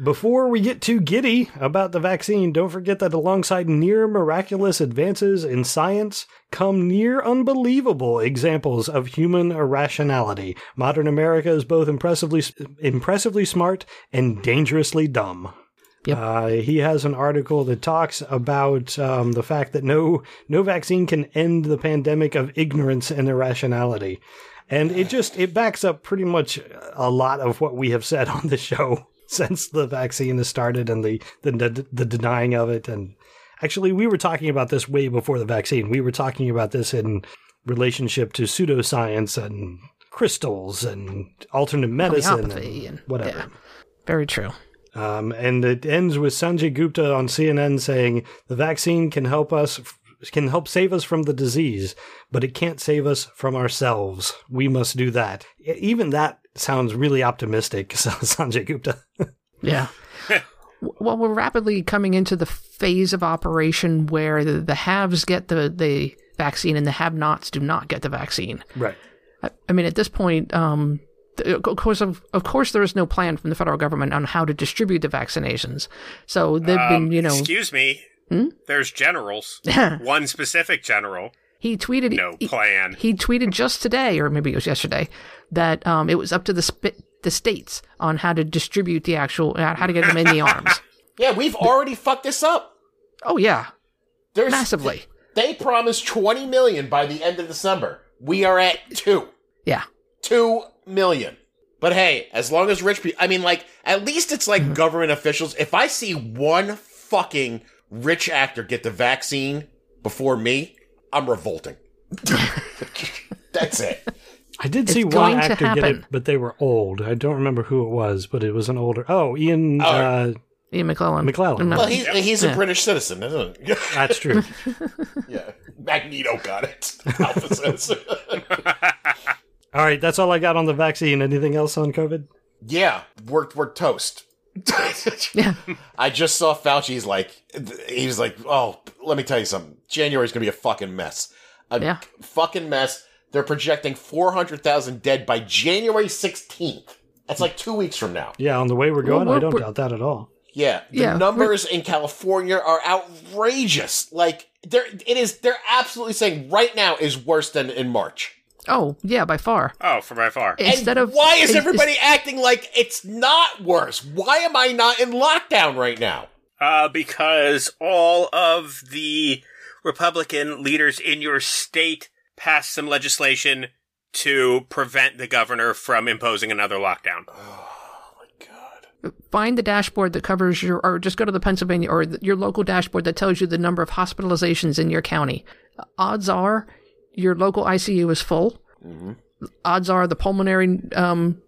before we get too giddy about the vaccine, don't forget that alongside near miraculous advances in science come near unbelievable examples of human irrationality. Modern America is both impressively impressively smart and dangerously dumb. Yep. Uh, he has an article that talks about um, the fact that no no vaccine can end the pandemic of ignorance and irrationality, and it just it backs up pretty much a lot of what we have said on the show since the vaccine has started and the the, the, the denying of it. And actually, we were talking about this way before the vaccine. We were talking about this in relationship to pseudoscience and crystals and alternate medicine and, and whatever. Yeah. Very true. Um, and it ends with Sanjay Gupta on CNN saying the vaccine can help us can help save us from the disease, but it can't save us from ourselves. We must do that. Even that sounds really optimistic, Sanjay Gupta. yeah. well, we're rapidly coming into the phase of operation where the, the haves get the, the vaccine and the have-nots do not get the vaccine. Right. I, I mean, at this point, um, of course, of, of course, there is no plan from the federal government on how to distribute the vaccinations. So they've um, been, you know. Excuse me. Hmm? There's generals. One specific general. He tweeted no plan. He, he, tweeted just today, or maybe it was yesterday, that um, it was up to the sp- the states on how to distribute the actual uh, how to get them in the arms. Yeah, we've already fucked this up. Oh yeah, There's, massively. They promised 20 million by the end of December. We are at two. Yeah, two million. But hey, as long as rich people, I mean, like, at least it's like mm-hmm. government officials. If I see one fucking rich actor get the vaccine before me, I'm revolting. That's it. I did It's see one actor get it, but they were old. I don't remember who it was, but it was an older. Oh, Ian Oh. uh, Ian McKellen. McKellen. Well, he's he's a Yeah. British citizen, isn't he? That's true. yeah. Magneto got it. Alpha says. All right, that's all I got on the vaccine. Anything else on COVID? yeah, we're we're toast. yeah. I just saw Fauci's like he was like, "Oh, let me tell you something. January's going to be a fucking mess. A Yeah. fucking mess. They're projecting 400,000 dead by January 16th. That's like 2 weeks from now. Yeah, on the way we're going, Well, I don't doubt that at all. Yeah, the Yeah, numbers in California are outrageous. Like they're it is they're absolutely saying right now is worse than in March. Oh, yeah, by far. Oh, for by far. Instead and of why is it's- everybody acting like it's not worse? Why am I not in lockdown right now? Uh, because all of the Republican leaders in your state passed some legislation to prevent the governor from imposing another lockdown. Oh my god! Find the dashboard that covers your, or just go to the Pennsylvania or the, your local dashboard that tells you the number of hospitalizations in your county. Odds are your local ICU is full. Odds are the pulmonary um,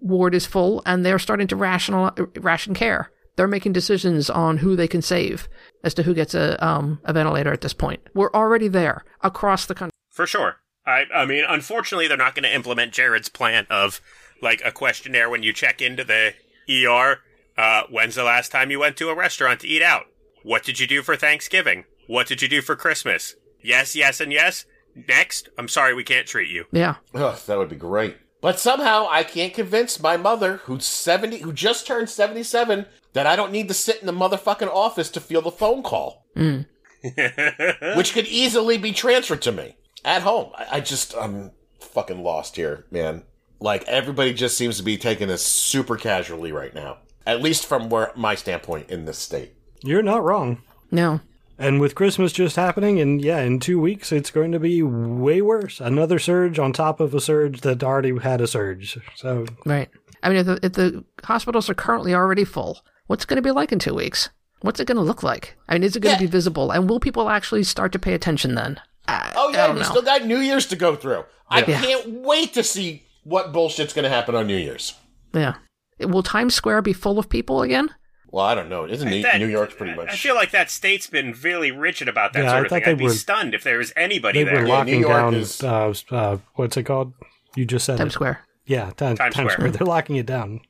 ward is full, and they're starting to rational ration care. They're making decisions on who they can save as to who gets a um, a ventilator at this point. We're already there across the country. For sure. I, I mean, unfortunately, they're not going to implement Jared's plan of like a questionnaire when you check into the ER. Uh, when's the last time you went to a restaurant to eat out? What did you do for Thanksgiving? What did you do for Christmas? Yes, yes, and yes. Next, I'm sorry we can't treat you. Yeah, Ugh, that would be great. But somehow I can't convince my mother, who's 70, who just turned 77, that I don't need to sit in the motherfucking office to feel the phone call, hmm. which could easily be transferred to me at home. I, I just, I'm fucking lost here, man. Like, everybody just seems to be taking this super casually right now. At least from where my standpoint in this state. You're not wrong. no, And with Christmas just happening, and yeah, in two weeks, it's going to be way worse. Another surge on top of a surge that already had a surge. So, Right. I mean, if the, if the hospitals are currently already full, what's it going to be like in two weeks? What's it going to look like? I mean, is it going to Yeah. be visible? And will people actually start to pay attention then? I, Oh, yeah, we know. still got New Year's to go through. I Yeah. can't wait to see what bullshit's going to happen on New Year's. yeah. Will Times Square be full of people again? Well, I don't know. Isn't New, That- New York's pretty much. I feel like that state's been really rigid about that Yeah, I sort of thought thing. they I'd be were- stunned if there was anybody they there. were Yeah, locking York down, is- uh, uh, what's it called? You just said Times it. Square. Yeah, Ti- Times, Times Square. Square. They're locking it down.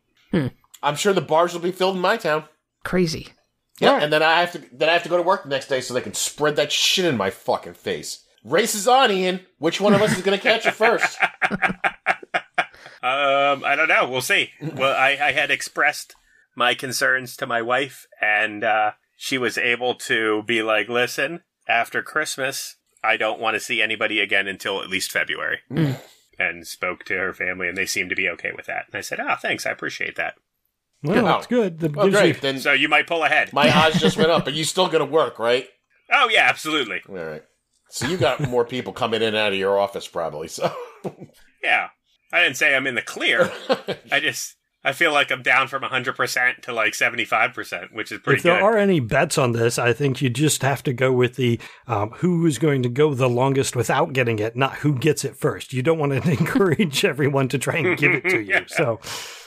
I'm sure the bars will be filled in my town. Crazy. Yeah, Right. and then I have to then I have to go to work the next day so they can spread that shit in my fucking face. Race is on, Ian. Which one of us is going to catch it first? Um, I don't know. We'll see. well, I, I had expressed my concerns to my wife, and uh, she was able to be like, "Listen, after Christmas, I don't want to see anybody again until at least February." And spoke to her family, and they seemed to be okay with that. And I said, "Ah, thanks. I appreciate that." Well, Oh. that's good. That Oh, gives you- great. Then So you might pull ahead. my odds just went up, but you still going to work, right? oh yeah, absolutely. All right. So you got more people coming in and out of your office, probably. So Yeah, I didn't say I'm in the clear. I just I feel like I'm down from 100 percent to like 75 percent, which is pretty if there good. are any bets on this, I think you just have to go with the um, who is going to go the longest without getting it, not who gets it first. You don't want to encourage everyone to try and give it to you. So,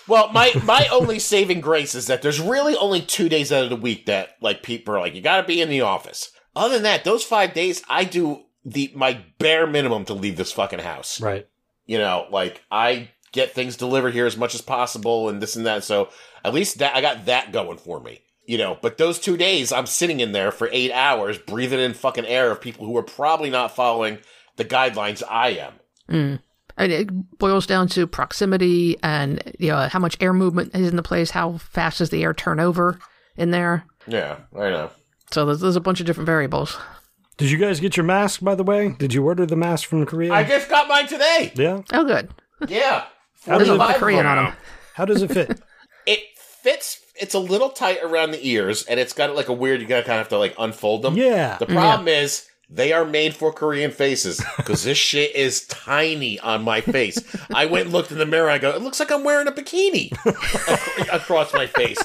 Well, my my only saving grace is that there's really only two days out of the week that like people are like, you got to be in the office. Other than that, those five days, I do the my bare minimum to leave this fucking house. right. You know, like I get things delivered here as much as possible, and this and that. So at least that I got that going for me. You know, but those two days, I'm sitting in there for eight hours, breathing in fucking air of people who are probably not following the guidelines I am. Mm. I mean, it boils down to proximity and you know how much air movement is in the place, how fast does the air turnover in there. Yeah, I know. So there's, there's a bunch of different variables. Did you guys get your mask, by the way? Did you order the mask from Korea? I just got mine today. yeah. Oh, good. Yeah. How does, it, Korean on Wow. them. how does it fit? It fits. It's a little tight around the ears, and it's got like a weird. You gotta kind of have to like unfold them. Yeah. The problem is they are made for Korean faces because this shit is tiny on my face. I went and looked in the mirror. I go, it looks like I'm wearing a bikini across my face.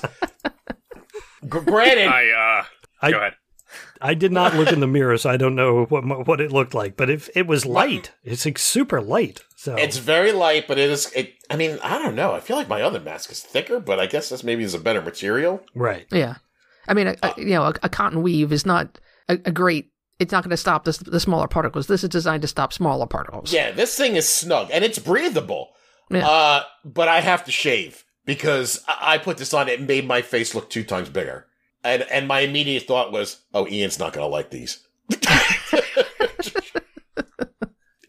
G- granted, I uh, I- go ahead. I did not look in the mirror, so I don't know what what it looked like. But if it was light, it's like super light. So It's very light, but it is. It. I mean, I don't know. I feel like my other mask is thicker, but I guess this maybe is a better material. right. Yeah, I mean, a, a, you know, a, a cotton weave is not a, a great. It's not going to stop this, the smaller particles. This is designed to stop smaller particles. Yeah, this thing is snug and it's breathable. Yeah. Uh, but I have to shave because I, I put this on. It made my face look two times bigger, and and my immediate thought was, "Oh, Ian's not going to like these."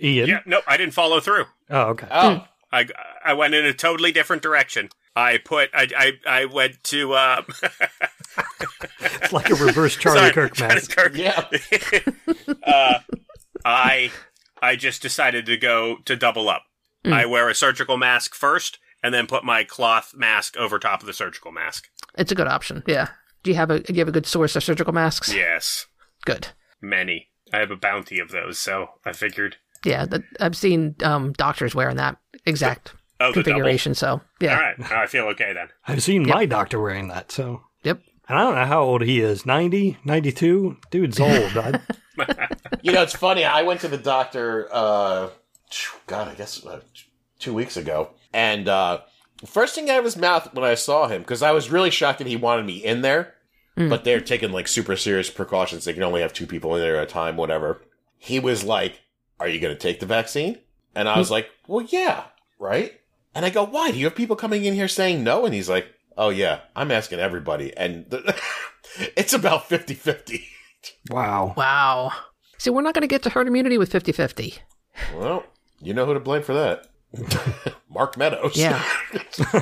Ian. Yeah, no, I didn't follow through. Oh, okay. Oh, I I went in a totally different direction. I put I I, I went to uh It's like a reverse Charlie sorry, Kirk Charlie mask. Kirk. yeah. uh, I I just decided to go to double up. Mm. I wear a surgical mask first, and then put my cloth mask over top of the surgical mask. It's a good option. Yeah. Do you have a Do you have a good source of surgical masks? Yes, Good. many. I have a bounty of those, so I figured. Yeah, that, I've seen um, doctors wearing that exact Oh, the double. configuration. So yeah. All right, I feel okay then. I've seen my doctor wearing that. So, Yep. and I don't know how old he is 90, 92? Dude's old. I, You know, it's funny. I went to the doctor. Uh, God, I guess uh, two weeks ago, and uh, first thing out of his mouth when I saw him, because I was really shocked that he wanted me in there, hmm. but they're taking like super serious precautions. They can only have two people in there at a time, whatever. He was like, "Are you going to take the vaccine?" And I was hmm. like, "Well, yeah, right." And I go, "Why? Do you have people coming in here saying no?" And he's like, "Oh yeah, I'm asking everybody," and the, it's about 50-50. wow. Wow. See, we're not going to get to herd immunity with 50-50. Well, you know who to blame for that. Mark Meadows. Yeah.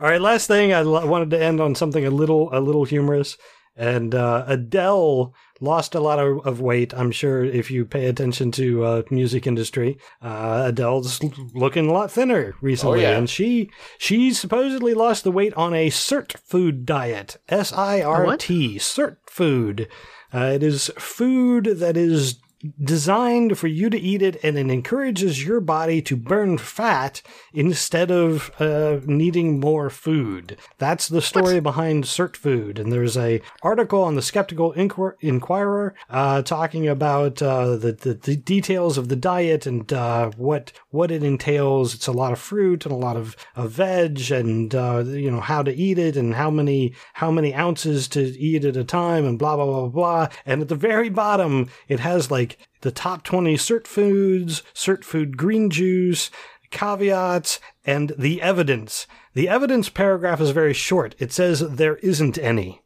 All right, last thing I l- wanted to end on something a little a little humorous. And uh, Adele lost a lot of, of weight. I'm sure if you pay attention to uh, music industry, uh, Adele's looking a lot thinner recently, Oh, yeah. and she she supposedly lost the weight on a Sirt food diet. S I R T Sirt food. Uh, it is food that is designed for you to eat it and it encourages your body to burn fat instead of uh, needing more food. That's the story behind Sirt food. And there's a article on the Skeptical Inquir- Inquirer uh, talking about uh, the, the, the details of the diet and uh, what what it entails. It's a lot of fruit and a lot of, of veg and uh, you know how to eat it and how many how many ounces to eat at a time and blah blah blah. blah. And at the very bottom, it has like the top 20 sirt foods, sirt food green juice, caveats, and the evidence. The evidence paragraph is very short. It says there isn't any.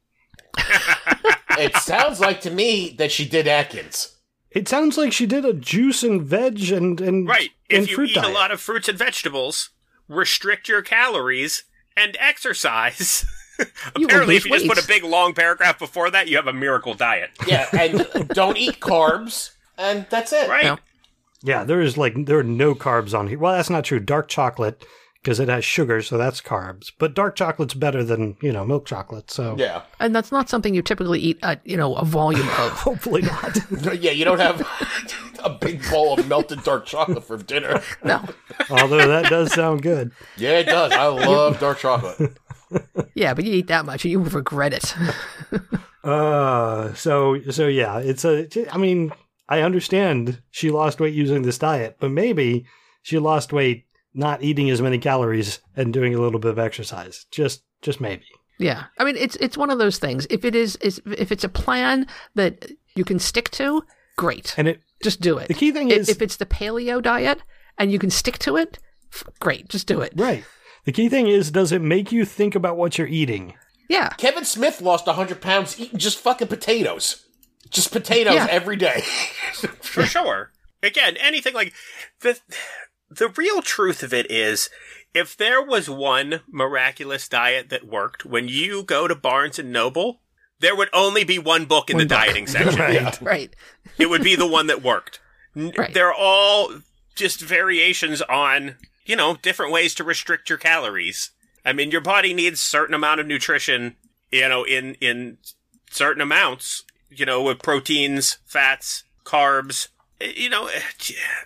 it sounds like to me that she did Atkins. It sounds like she did a juice and veg and and Right. and If you fruit eat diet. a lot of fruits and vegetables, restrict your calories and exercise. You will Apparently, if lose you just put a big long paragraph before that, you have a miracle diet. Yeah, and don't eat carbs, and that's it. Right. Yeah. Yeah, there is like there are no carbs on here. Well, that's not true. Dark chocolate because it has sugar, so that's carbs. But dark chocolate's better than you know milk chocolate. So Yeah. And that's not something you typically eat at, you know, a volume of. hopefully not. Yeah, you don't have a big bowl of melted dark chocolate for dinner. No. Although that does sound good. Yeah, it does. I love dark chocolate. Yeah, but you eat that much and you will regret it. Uh, so so yeah, it's a. I mean, I understand she lost weight using this diet, but maybe she lost weight not eating as many calories and doing a little bit of exercise. Just just maybe. Yeah, I mean it's it's one of those things. If it is, is if it's a plan that you can stick to, great. And it Just do it. the key thing I- is if it's the paleo diet and you can stick to it, great. Just do it. right. The key thing is, does it make you think about what you're eating? Yeah, Kevin Smith lost 100 pounds eating just fucking potatoes. Just potatoes Yeah. every day. for sure. Again, anything like the the real truth of it is if there was one miraculous diet that worked, when you go to Barnes and Noble, there would only be one book in the dieting section. Right. right. It would be the one that worked. Right. They're all just variations on, you know, different ways to restrict your calories. I mean, your body needs certain amount of nutrition, you know, in in certain amounts, you know, with proteins, fats, carbs. Eh, You know, eh,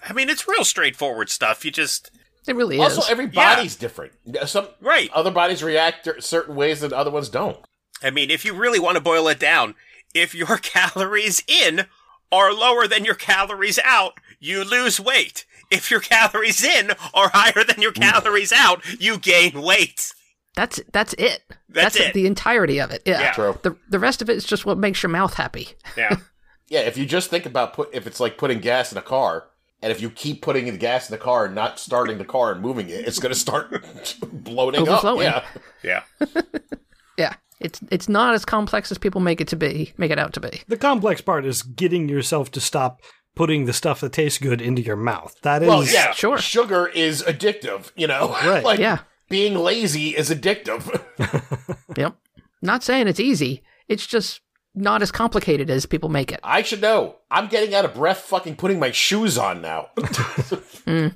I mean, it's real straightforward stuff. You just It really Also, is. every body's different. Some right. other bodies react certain ways that other ones don't. I mean, if you really want to boil it down, if your calories in are lower than your calories out, you lose weight. If your calories in are higher than your calories out, you gain weight. That's that's it. That's it. The entirety of it. Yeah. Yeah. True. The the rest of it is just what makes your mouth happy. Yeah. Yeah, if you just think about put if it's like putting gas in a car, and if you keep putting the gas in the car and not starting the car and moving it, it's going to start bloating up. Yeah, Yeah. Yeah. It's it's not as complex as people make it to be, make it out to be. The complex part is getting yourself to stop putting the stuff that tastes good into your mouth. That is Well, yeah, Sure. Sugar is addictive. You know, Right. like Yeah. being lazy is addictive. Yep. Not saying it's easy. It's just not as complicated as people make it. I should know. I'm getting out of breath. Fucking putting my shoes on now. Hmm.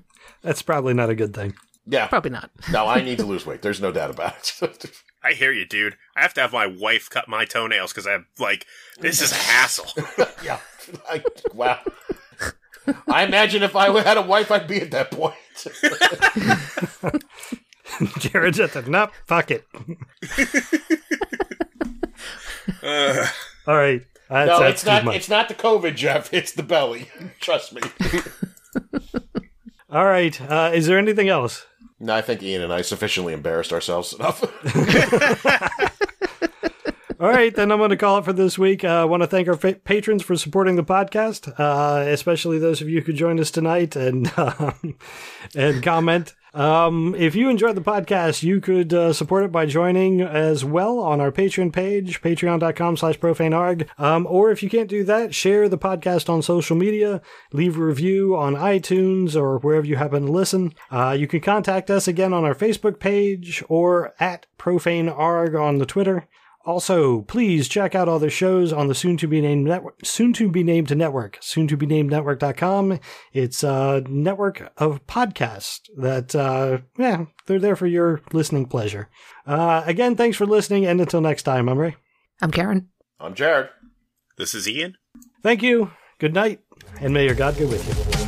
that's probably not a good thing. yeah, Probably not. no, I need to lose weight. There's no doubt about it. I hear you, dude. I have to have my wife cut my toenails because I'm like, this is a hassle. yeah, I, wow. I imagine if I had a wife, I'd be at that point. Jared's at the nope, fuck it. Ugh. All right. That's, no, that's it's not. much. It's not the COVID, Jeff. It's the belly. Trust me. All right. Uh, is there anything else? no, I think Ian and I sufficiently embarrassed ourselves enough. All right, then I'm going to call it for this week. Uh, I want to thank our fa- patrons for supporting the podcast, uh, especially those of you who joined us tonight and um, and comment. Um, if you enjoyed the podcast, you could uh, support it by joining as well on our Patreon page, patreon.com slash profanearg. Um, or if you can't do that, share the podcast on social media, leave a review on iTunes or wherever you happen to listen. Uh, you can contact us again on our Facebook page or at profanearg on the Twitter. Also, please check out all the shows on the soon to be named network, soon to be named network, soon to be named network.com. It's a network of podcasts that, uh, yeah, they're there for your listening pleasure. Uh, again, thanks for listening. And until next time, I'm Ray. I'm Karen. I'm Jared. this is Ian. Thank you. Good night. And may your God go with you.